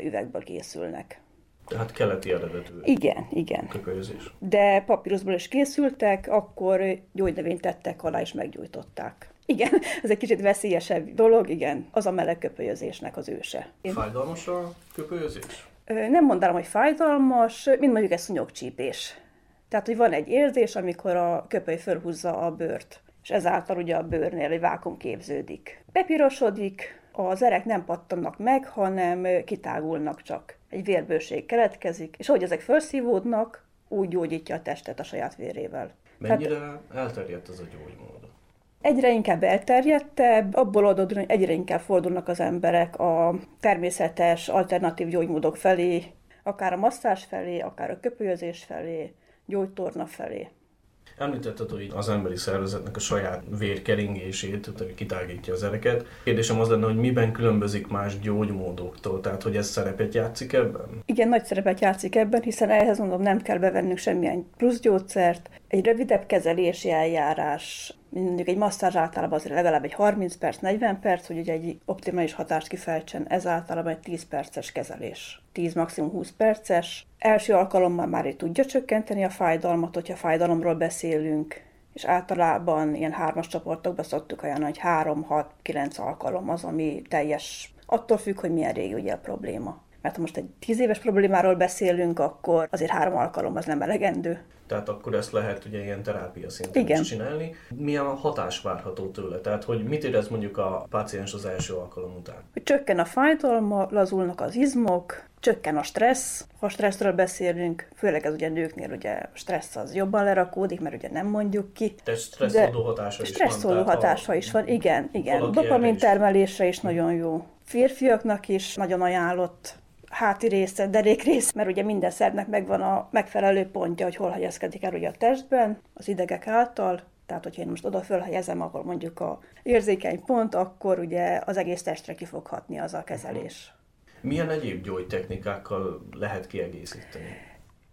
üvegből készülnek. Tehát keleti eredetű. Igen, igen. Köpőzés. De papírusból is készültek, akkor gyógynövényt tettek alá és meggyújtották. Igen, ez egy kicsit veszélyesebb dolog, igen, az a meleg köpölyözésnek az őse. Én... Fájdalmas a köpölyözés? Nem mondanám, hogy fájdalmas, mint mondjuk egy szúnyogcsípés. Tehát, hogy van egy érzés, amikor a köpöly fölhúzza a bőrt, és ezáltal ugye a bőrnél egy vákum képződik. Bepirosodik, az erek nem pattannak meg, hanem kitágulnak csak. Egy vérbőség keletkezik, és ahogy ezek felszívódnak, úgy gyógyítja a testet a saját vérével. Mennyire Tehát, elterjedt ez a gyógymód? Egyre inkább elterjedtebb, abból adódóan, hogy egyre inkább fordulnak az emberek a természetes, alternatív gyógymódok felé, akár a masszás felé, akár a köpőzés felé, gyógytorna felé. Említetted, hogy az emberi szervezetnek a saját vérkeringését, hogy kitágítja az ereket. Kérdésem az lenne, hogy miben különbözik más gyógymódoktól, tehát hogy ez szerepet játszik ebben? Igen, nagy szerepet játszik ebben, hiszen ehhez mondom nem kell bevennünk semmilyen plusz gyógyszert. Egy rövidebb kezelési eljárás, mondjuk egy masszázs általában azért legalább egy 30 perc, 40 perc, hogy ugye egy optimális hatást kifejtsen, ez általában egy 10 perces kezelés. 10 maximum 20 perces. Első alkalommal már így tudja csökkenteni a fájdalmat, hogyha fájdalomról beszélünk, és általában ilyen hármas csoportokba szoktuk ajánlani, hogy 3-6-9 alkalom az, ami teljes, attól függ, hogy milyen régi ugye a probléma. Mert ha most egy 10 éves problémáról beszélünk, akkor azért három alkalom az nem elegendő tehát akkor ezt lehet ugye ilyen terápia szinten Igen. is csinálni. Milyen hatás várható tőle? Tehát, hogy mit érez mondjuk a páciens az első alkalom után? Hogy csökken a fájdalma, lazulnak az izmok, csökken a stressz. Ha stresszről beszélünk, főleg ez ugye nőknél ugye a stressz az jobban lerakódik, mert ugye nem mondjuk ki. Tehát stresszoló hatása is stresszoló van. hatása is van, igen, igen. Dopamin termelésre is nagyon jó. Férfiaknak is nagyon ajánlott háti része, derék rész, mert ugye minden szervnek megvan a megfelelő pontja, hogy hol helyezkedik el ugye a testben, az idegek által, tehát, hogyha én most oda fölhelyezem, akkor mondjuk a érzékeny pont, akkor ugye az egész testre ki fog hatni az a kezelés. Milyen egyéb gyógytechnikákkal lehet kiegészíteni?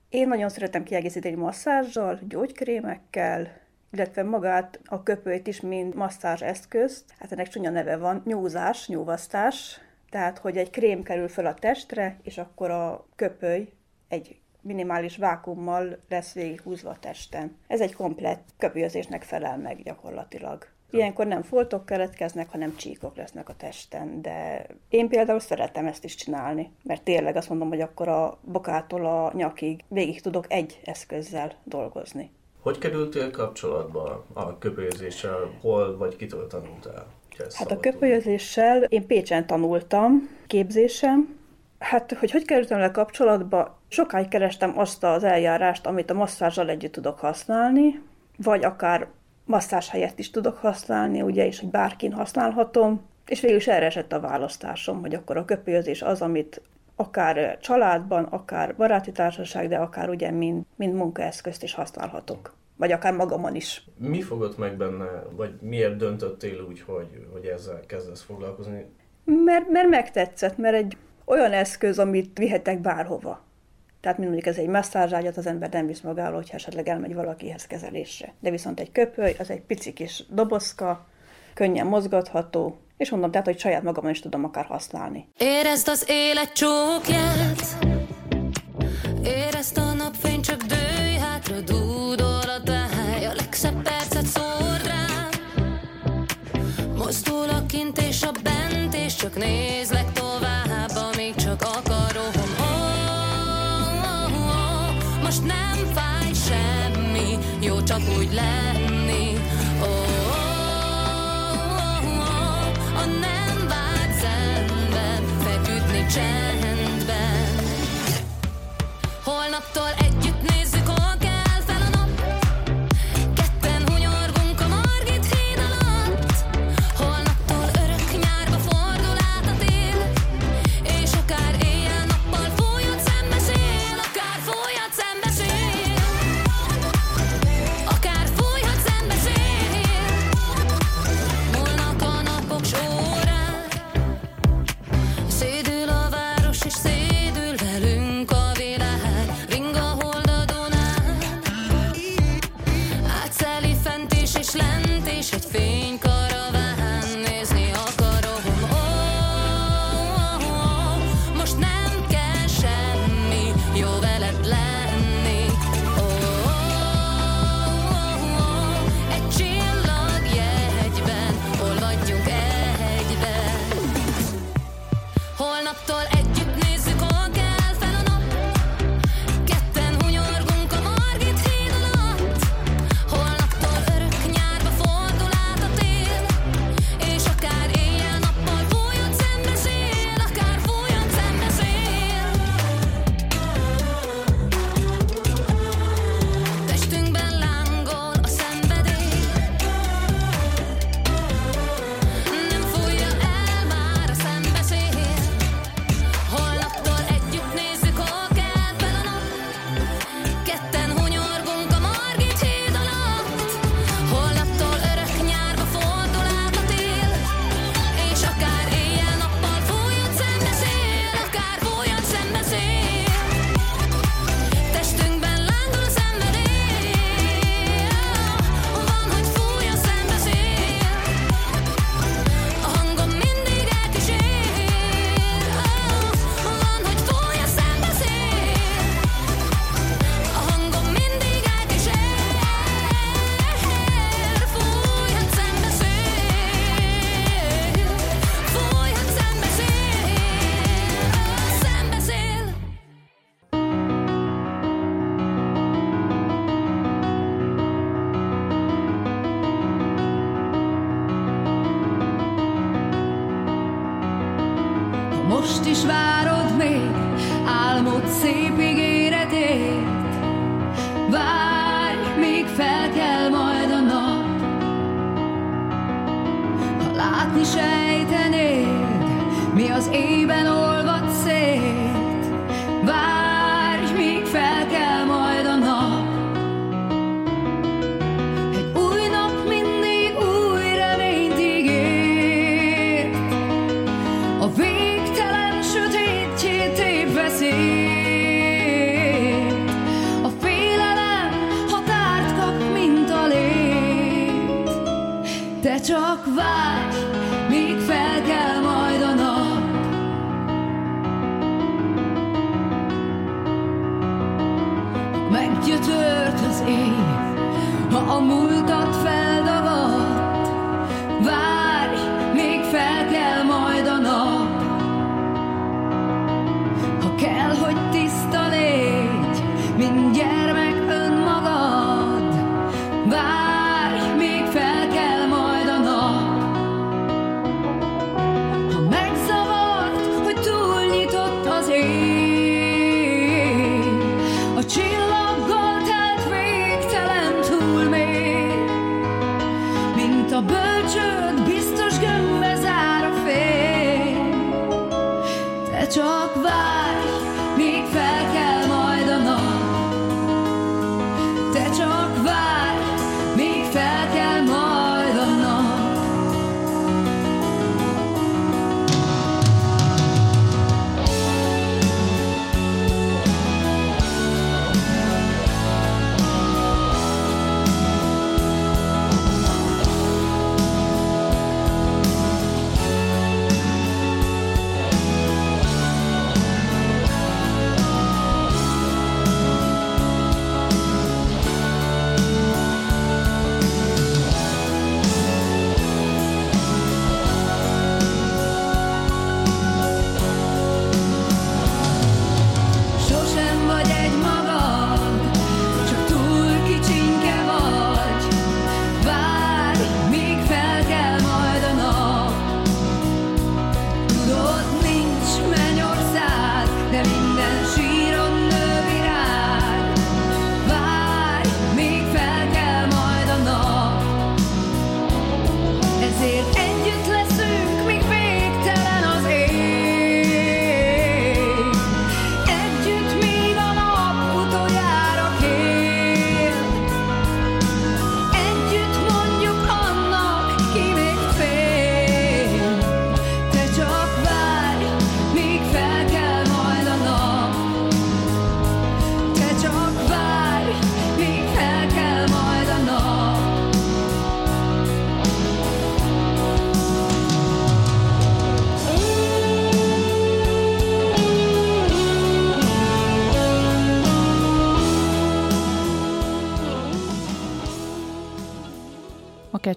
Én nagyon szeretem kiegészíteni masszázsal, gyógykrémekkel, illetve magát a köpőt is, mint masszázs eszközt. Hát ennek csúnya neve van, nyúzás, nyúvasztás, tehát, hogy egy krém kerül fel a testre, és akkor a köpöly egy minimális vákummal lesz végighúzva a testen. Ez egy komplett köpőzésnek felel meg gyakorlatilag. Ilyenkor nem foltok keletkeznek, hanem csíkok lesznek a testen, de én például szeretem ezt is csinálni, mert tényleg azt mondom, hogy akkor a bokától a nyakig végig tudok egy eszközzel dolgozni. Hogy kerültél kapcsolatba a köpőzéssel? Hol vagy kitől tanultál? Hát a köpölyözéssel én Pécsen tanultam, képzésem, Hát, hogy hogy kerültem le kapcsolatba, sokáig kerestem azt az eljárást, amit a masszázsal együtt tudok használni, vagy akár masszázs helyett is tudok használni, ugye, és hogy bárkin használhatom, és végül is erre esett a választásom, hogy akkor a köpőzés az, amit akár családban, akár baráti társaság, de akár ugye mind, mind munkaeszközt is használhatok vagy akár magamon is. Mi fogott meg benne, vagy miért döntöttél úgy, hogy, hogy ezzel kezdesz foglalkozni? Mert, mert megtetszett, mert egy olyan eszköz, amit vihetek bárhova. Tehát, mint mondjuk ez egy masszázságyat, az ember nem visz magával, hogyha esetleg elmegy valakihez kezelésre. De viszont egy köpöly, az egy pici kis dobozka, könnyen mozgatható, és mondom, tehát, hogy saját magamon is tudom akár használni. Érezd az élet csókját, érezd a napfény, csak dőj hátra, dúdol Csak nézlek tovább, amíg csak akarom oh, oh, oh, Most nem fáj semmi, jó csak úgy lenni. Oh, oh, oh, oh, a nem vágysz szemben, feküdni csend.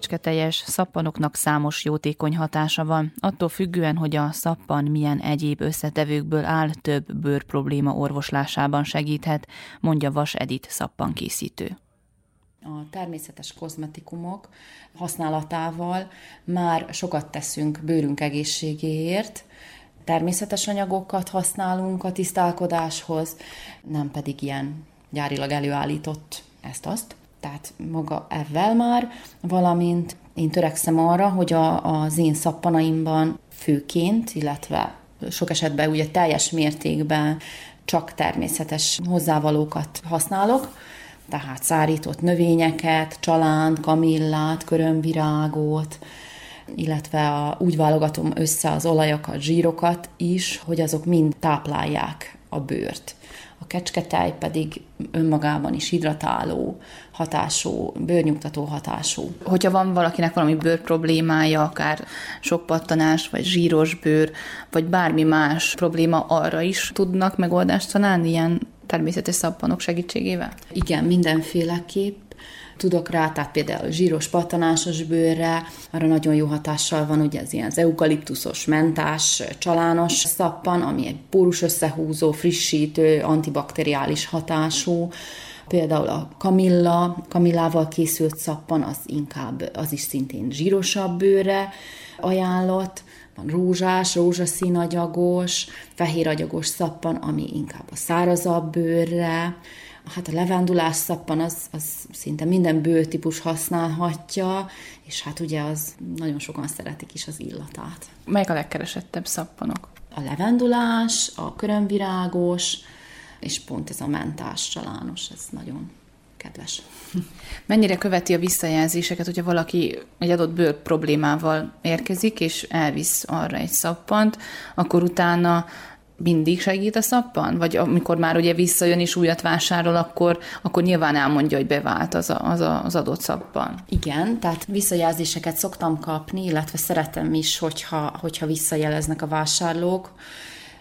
Kecsketeljes szappanoknak számos jótékony hatása van, attól függően, hogy a szappan milyen egyéb összetevőkből áll, több bőr probléma orvoslásában segíthet, mondja Vas Edith szappankészítő. A természetes kozmetikumok használatával már sokat teszünk bőrünk egészségéért, természetes anyagokat használunk a tisztálkodáshoz, nem pedig ilyen gyárilag előállított ezt-azt. Tehát maga ezzel már, valamint én törekszem arra, hogy a, az én szappanaimban főként, illetve sok esetben ugye teljes mértékben csak természetes hozzávalókat használok, tehát szárított növényeket, csalánt, kamillát, körömvirágot, illetve a, úgy válogatom össze az olajakat, zsírokat is, hogy azok mind táplálják a bőrt. A pedig önmagában is hidratáló hatású, bőrnyugtató hatású. Hogyha van valakinek valami bőr problémája, akár sok pattanás, vagy zsíros bőr, vagy bármi más probléma, arra is tudnak megoldást találni ilyen természetes szappanok segítségével? Igen, mindenféleképp tudok rá, tehát például zsíros pattanásos bőrre, arra nagyon jó hatással van ugye az ilyen az eukaliptuszos, mentás, csalános szappan, ami egy pórus összehúzó, frissítő, antibakteriális hatású, Például a kamilla, kamillával készült szappan, az inkább, az is szintén zsírosabb bőre ajánlott, van rózsás, rózsaszínagyagos, fehéragyagos szappan, ami inkább a szárazabb bőrre, hát a levendulás szappan az, az szinte minden bőrtípus használhatja, és hát ugye az nagyon sokan szeretik is az illatát. Melyek a legkeresettebb szappanok? A levendulás, a körömvirágos, és pont ez a mentás csalános, ez nagyon kedves. Mennyire követi a visszajelzéseket, hogyha valaki egy adott bőr problémával érkezik, és elvisz arra egy szappant, akkor utána mindig a szappan? Vagy amikor már ugye visszajön és újat vásárol, akkor, akkor nyilván elmondja, hogy bevált az, a, az, a, az adott szappan. Igen, tehát visszajelzéseket szoktam kapni, illetve szeretem is, hogyha, hogyha visszajeleznek a vásárlók.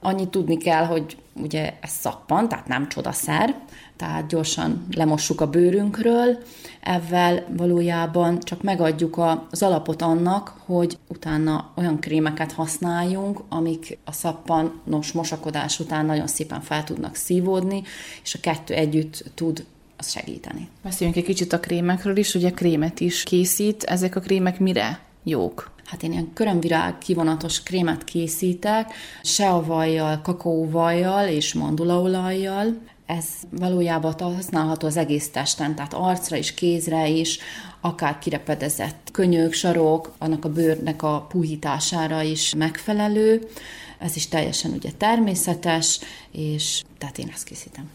Annyit tudni kell, hogy ugye ez szappan, tehát nem csodaszer, tehát gyorsan lemossuk a bőrünkről, ezzel valójában csak megadjuk az alapot annak, hogy utána olyan krémeket használjunk, amik a szappanos mosakodás után nagyon szépen fel tudnak szívódni, és a kettő együtt tud az segíteni. Beszéljünk egy kicsit a krémekről is, ugye krémet is készít. Ezek a krémek mire jók? Hát én ilyen körömvirág kivonatos krémet készítek, seavajjal, kakaóvajjal és mandulaolajjal. Ez valójában használható az egész testen, tehát arcra is, kézre is, akár kirepedezett könyök, sarok, annak a bőrnek a puhítására is megfelelő. Ez is teljesen ugye természetes, és tehát én ezt készítem.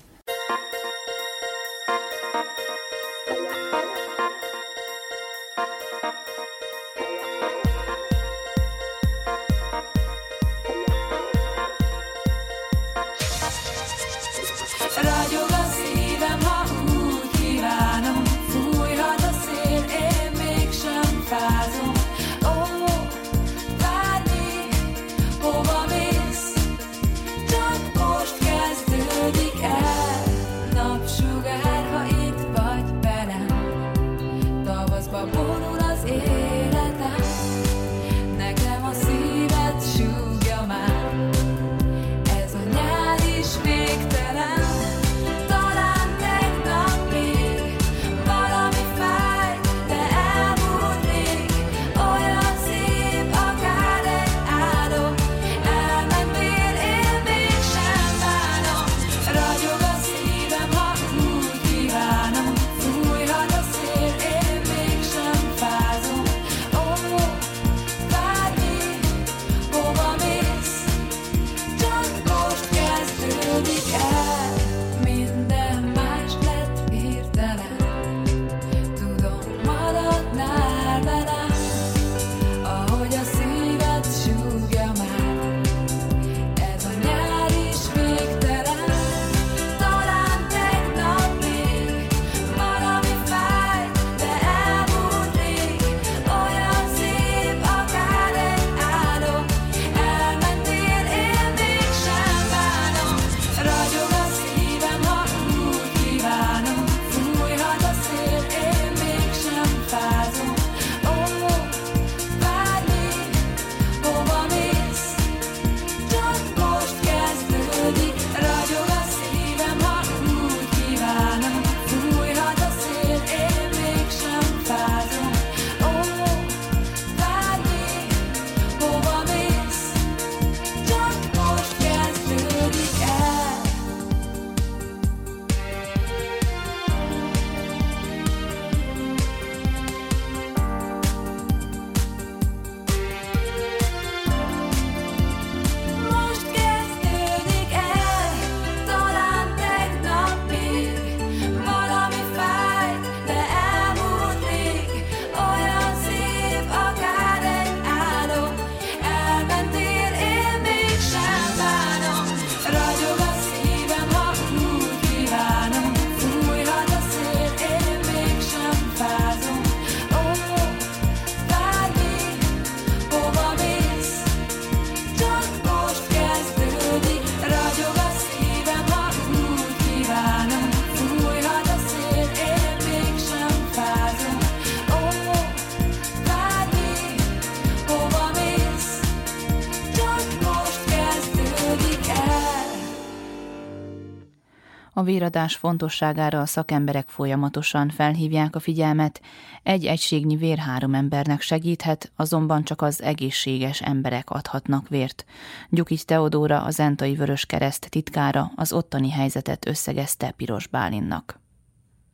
A véradás fontosságára a szakemberek folyamatosan felhívják a figyelmet. Egy egységnyi vér három embernek segíthet, azonban csak az egészséges emberek adhatnak vért. Gyukics Teodóra, a Zentai Vörös Kereszt titkára az ottani helyzetet összegezte Piros Bálinnak.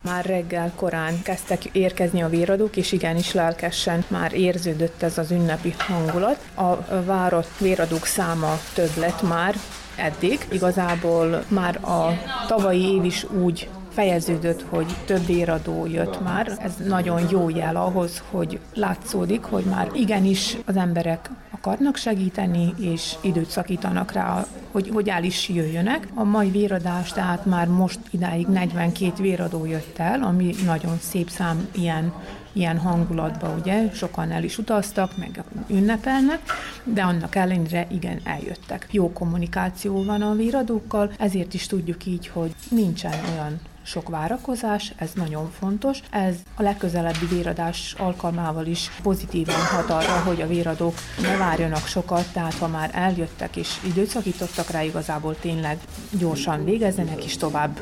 Már reggel korán kezdtek érkezni a véradók, és igenis lelkesen már érződött ez az ünnepi hangulat. A várott véradók száma több lett már, eddig. Igazából már a tavalyi év is úgy fejeződött, hogy több éradó jött már. Ez nagyon jó jel ahhoz, hogy látszódik, hogy már igenis az emberek akarnak segíteni, és időt szakítanak rá, hogy, hogy el is jöjjönek. A mai véradás, tehát már most idáig 42 véradó jött el, ami nagyon szép szám ilyen ilyen hangulatban, ugye, sokan el is utaztak, meg ünnepelnek, de annak ellenére igen, eljöttek. Jó kommunikáció van a víradókkal, ezért is tudjuk így, hogy nincsen olyan sok várakozás, ez nagyon fontos. Ez a legközelebbi véradás alkalmával is pozitívan hat arra, hogy a véradók ne várjanak sokat, tehát ha már eljöttek és időt szakítottak rá, igazából tényleg gyorsan végezzenek és tovább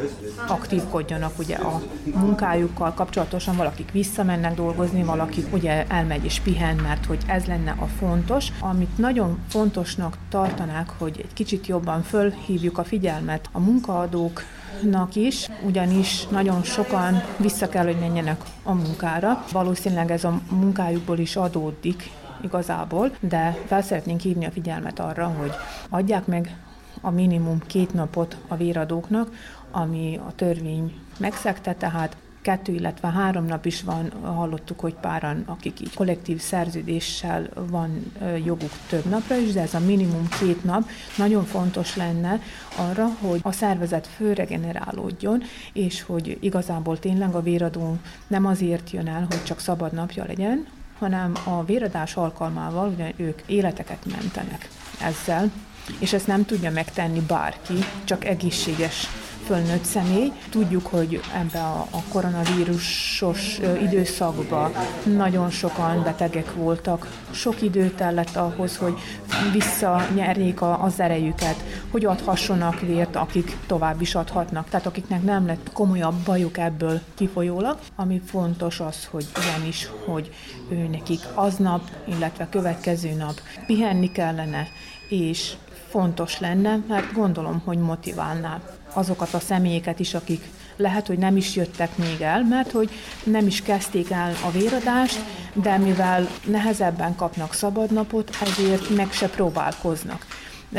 aktívkodjanak ugye a munkájukkal kapcsolatosan, valakik visszamennek dolgozni, valakik ugye elmegy és pihen, mert hogy ez lenne a fontos. Amit nagyon fontosnak tartanák, hogy egy kicsit jobban fölhívjuk a figyelmet a munkaadók nak is, ugyanis nagyon sokan vissza kell, hogy menjenek a munkára. Valószínűleg ez a munkájukból is adódik igazából, de fel szeretnénk hívni a figyelmet arra, hogy adják meg a minimum két napot a véradóknak, ami a törvény megszegte, tehát kettő, illetve három nap is van, hallottuk, hogy páran, akik így kollektív szerződéssel van joguk több napra is, de ez a minimum két nap. Nagyon fontos lenne arra, hogy a szervezet főregenerálódjon, és hogy igazából tényleg a véradó nem azért jön el, hogy csak szabad napja legyen, hanem a véradás alkalmával ugye ők életeket mentenek ezzel, és ezt nem tudja megtenni bárki, csak egészséges fölnőtt személy. Tudjuk, hogy ebbe a, koronavírusos időszakban nagyon sokan betegek voltak. Sok időt tellett ahhoz, hogy visszanyerjék a, az erejüket, hogy adhassanak vért, akik tovább is adhatnak. Tehát akiknek nem lett komolyabb bajuk ebből kifolyólag. Ami fontos az, hogy igenis, hogy ő nekik aznap, illetve következő nap pihenni kellene, és fontos lenne, mert gondolom, hogy motiválná azokat a személyeket is, akik lehet, hogy nem is jöttek még el, mert hogy nem is kezdték el a véradást, de mivel nehezebben kapnak szabadnapot, ezért meg se próbálkoznak.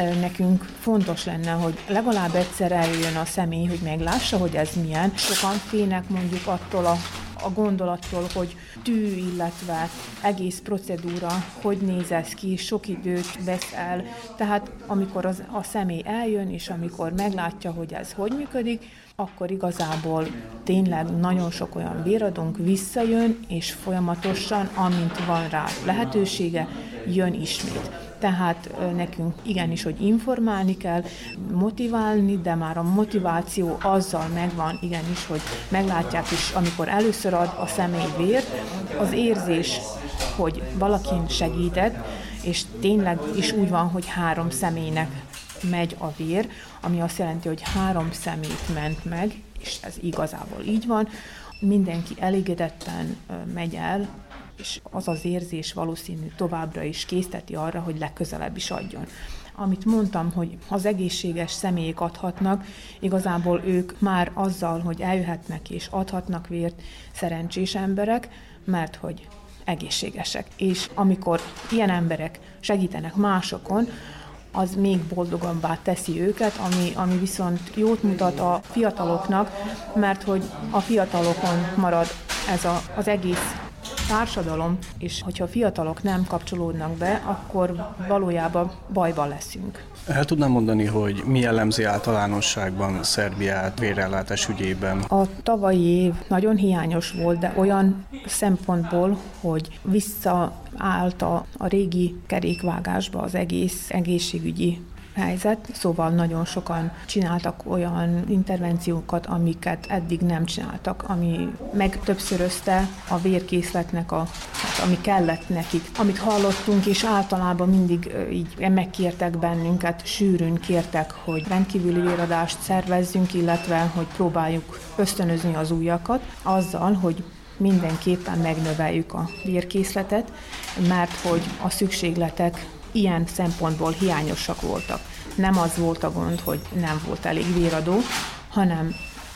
Nekünk fontos lenne, hogy legalább egyszer eljön a személy, hogy meglássa, hogy ez milyen. Sokan félnek mondjuk attól a a gondolattól, hogy tű, illetve egész procedúra, hogy néz ez ki, sok időt vesz el. Tehát amikor az, a személy eljön, és amikor meglátja, hogy ez hogy működik, akkor igazából tényleg nagyon sok olyan véradónk visszajön, és folyamatosan, amint van rá lehetősége, jön ismét. Tehát nekünk igenis, hogy informálni kell, motiválni, de már a motiváció azzal megvan, igenis, hogy meglátják is, amikor először ad a személy vért, az érzés, hogy valakin segített, és tényleg is úgy van, hogy három személynek megy a vér, ami azt jelenti, hogy három szemét ment meg, és ez igazából így van, mindenki elégedetten megy el, és az az érzés valószínű továbbra is készteti arra, hogy legközelebb is adjon. Amit mondtam, hogy az egészséges személyek adhatnak, igazából ők már azzal, hogy eljöhetnek és adhatnak vért, szerencsés emberek, mert hogy egészségesek. És amikor ilyen emberek segítenek másokon, az még boldogabbá teszi őket, ami, ami viszont jót mutat a fiataloknak, mert hogy a fiatalokon marad ez a, az egész társadalom, és hogyha a fiatalok nem kapcsolódnak be, akkor valójában bajban leszünk. El tudnám mondani, hogy mi jellemzi általánosságban Szerbiát vérellátás ügyében? A tavalyi év nagyon hiányos volt, de olyan szempontból, hogy visszaállt a, a régi kerékvágásba az egész egészségügyi helyzet, szóval nagyon sokan csináltak olyan intervenciókat, amiket eddig nem csináltak, ami megtöbbszörözte a vérkészletnek, a, hát, ami kellett nekik. Amit hallottunk, és általában mindig így megkértek bennünket, sűrűn kértek, hogy rendkívüli véradást szervezzünk, illetve hogy próbáljuk ösztönözni az újakat, azzal, hogy mindenképpen megnöveljük a vérkészletet, mert hogy a szükségletek ilyen szempontból hiányosak voltak. Nem az volt a gond, hogy nem volt elég véradó, hanem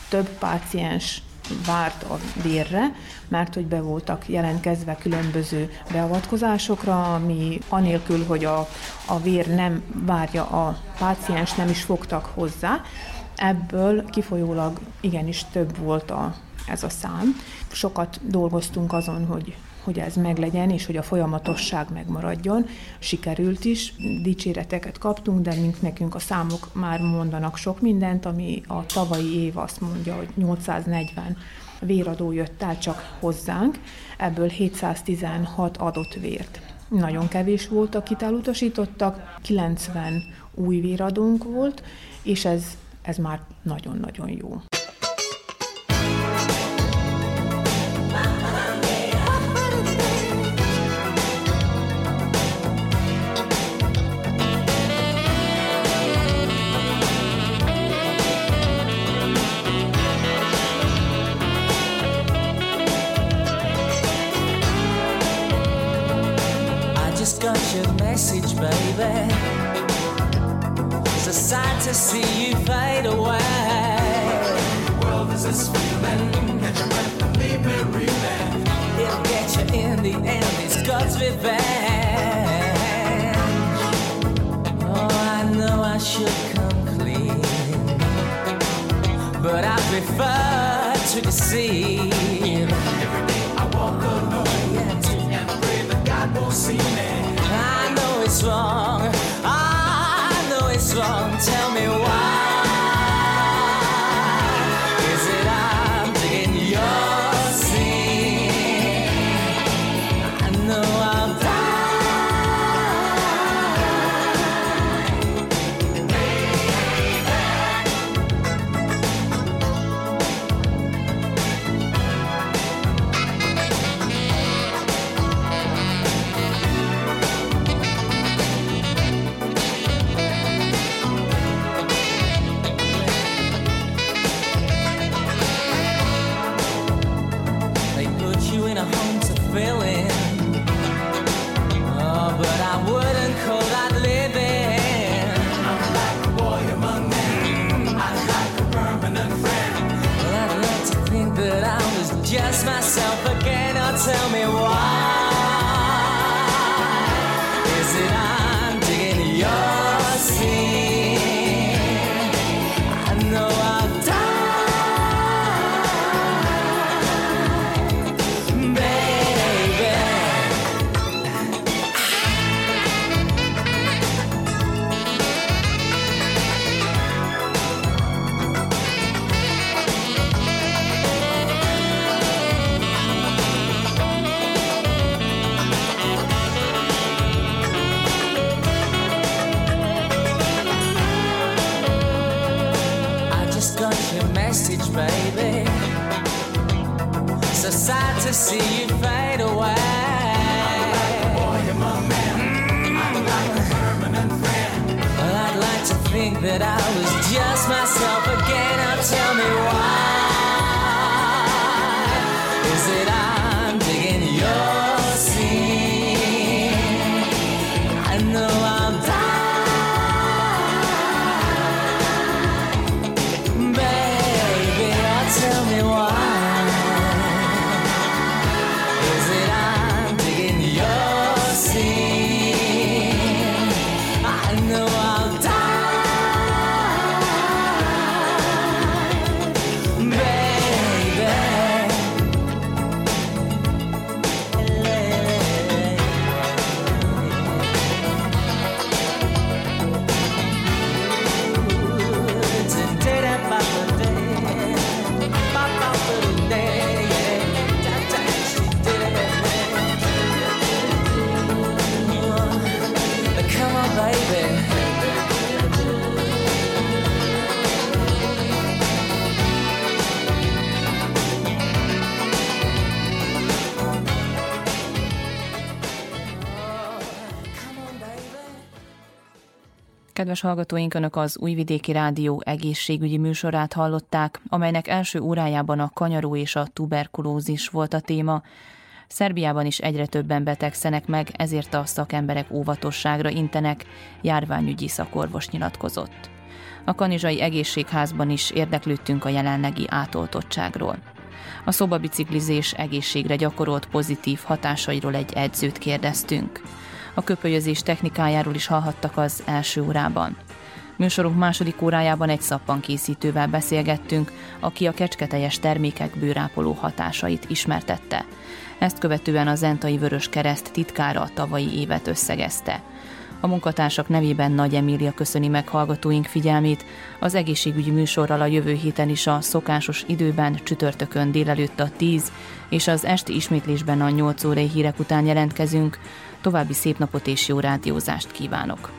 több páciens várt a vérre, mert hogy be voltak jelentkezve különböző beavatkozásokra, ami anélkül, hogy a, a vér nem várja a páciens, nem is fogtak hozzá. Ebből kifolyólag igenis több volt a, ez a szám. Sokat dolgoztunk azon, hogy hogy ez meglegyen, és hogy a folyamatosság megmaradjon. Sikerült is, dicséreteket kaptunk, de mint nekünk a számok már mondanak sok mindent, ami a tavalyi év azt mondja, hogy 840 véradó jött el csak hozzánk, ebből 716 adott vért. Nagyon kevés volt, akit elutasítottak, 90 új véradónk volt, és ez, ez már nagyon-nagyon jó. Message, baby. It's a sight to see you fade away. The World is this feeling? Catch your breath and leave me reeling. It'll get you in the end. It's God's revenge. Oh, I know I should come clean, but I prefer to deceive. Every day I walk alone and pray that God won't see me. I know wrong. I know it's wrong. Tell Kedves hallgatóink, Önök az Újvidéki Rádió egészségügyi műsorát hallották, amelynek első órájában a kanyaró és a tuberkulózis volt a téma. Szerbiában is egyre többen betegszenek meg, ezért a szakemberek óvatosságra intenek, járványügyi szakorvos nyilatkozott. A kanizsai egészségházban is érdeklődtünk a jelenlegi átoltottságról. A szobabiciklizés egészségre gyakorolt pozitív hatásairól egy edzőt kérdeztünk. A köpölyözés technikájáról is hallhattak az első órában. Műsorunk második órájában egy szappankészítővel beszélgettünk, aki a kecsketeljes termékek bőrápoló hatásait ismertette. Ezt követően a Zentai Vörös Kereszt titkára a tavalyi évet összegezte. A munkatársak nevében Nagy Emília köszöni meg hallgatóink figyelmét. Az egészségügyi műsorral a jövő héten is a szokásos időben csütörtökön délelőtt a 10 és az esti ismétlésben a 8 órai hírek után jelentkezünk. További szép napot és jó rádiózást kívánok!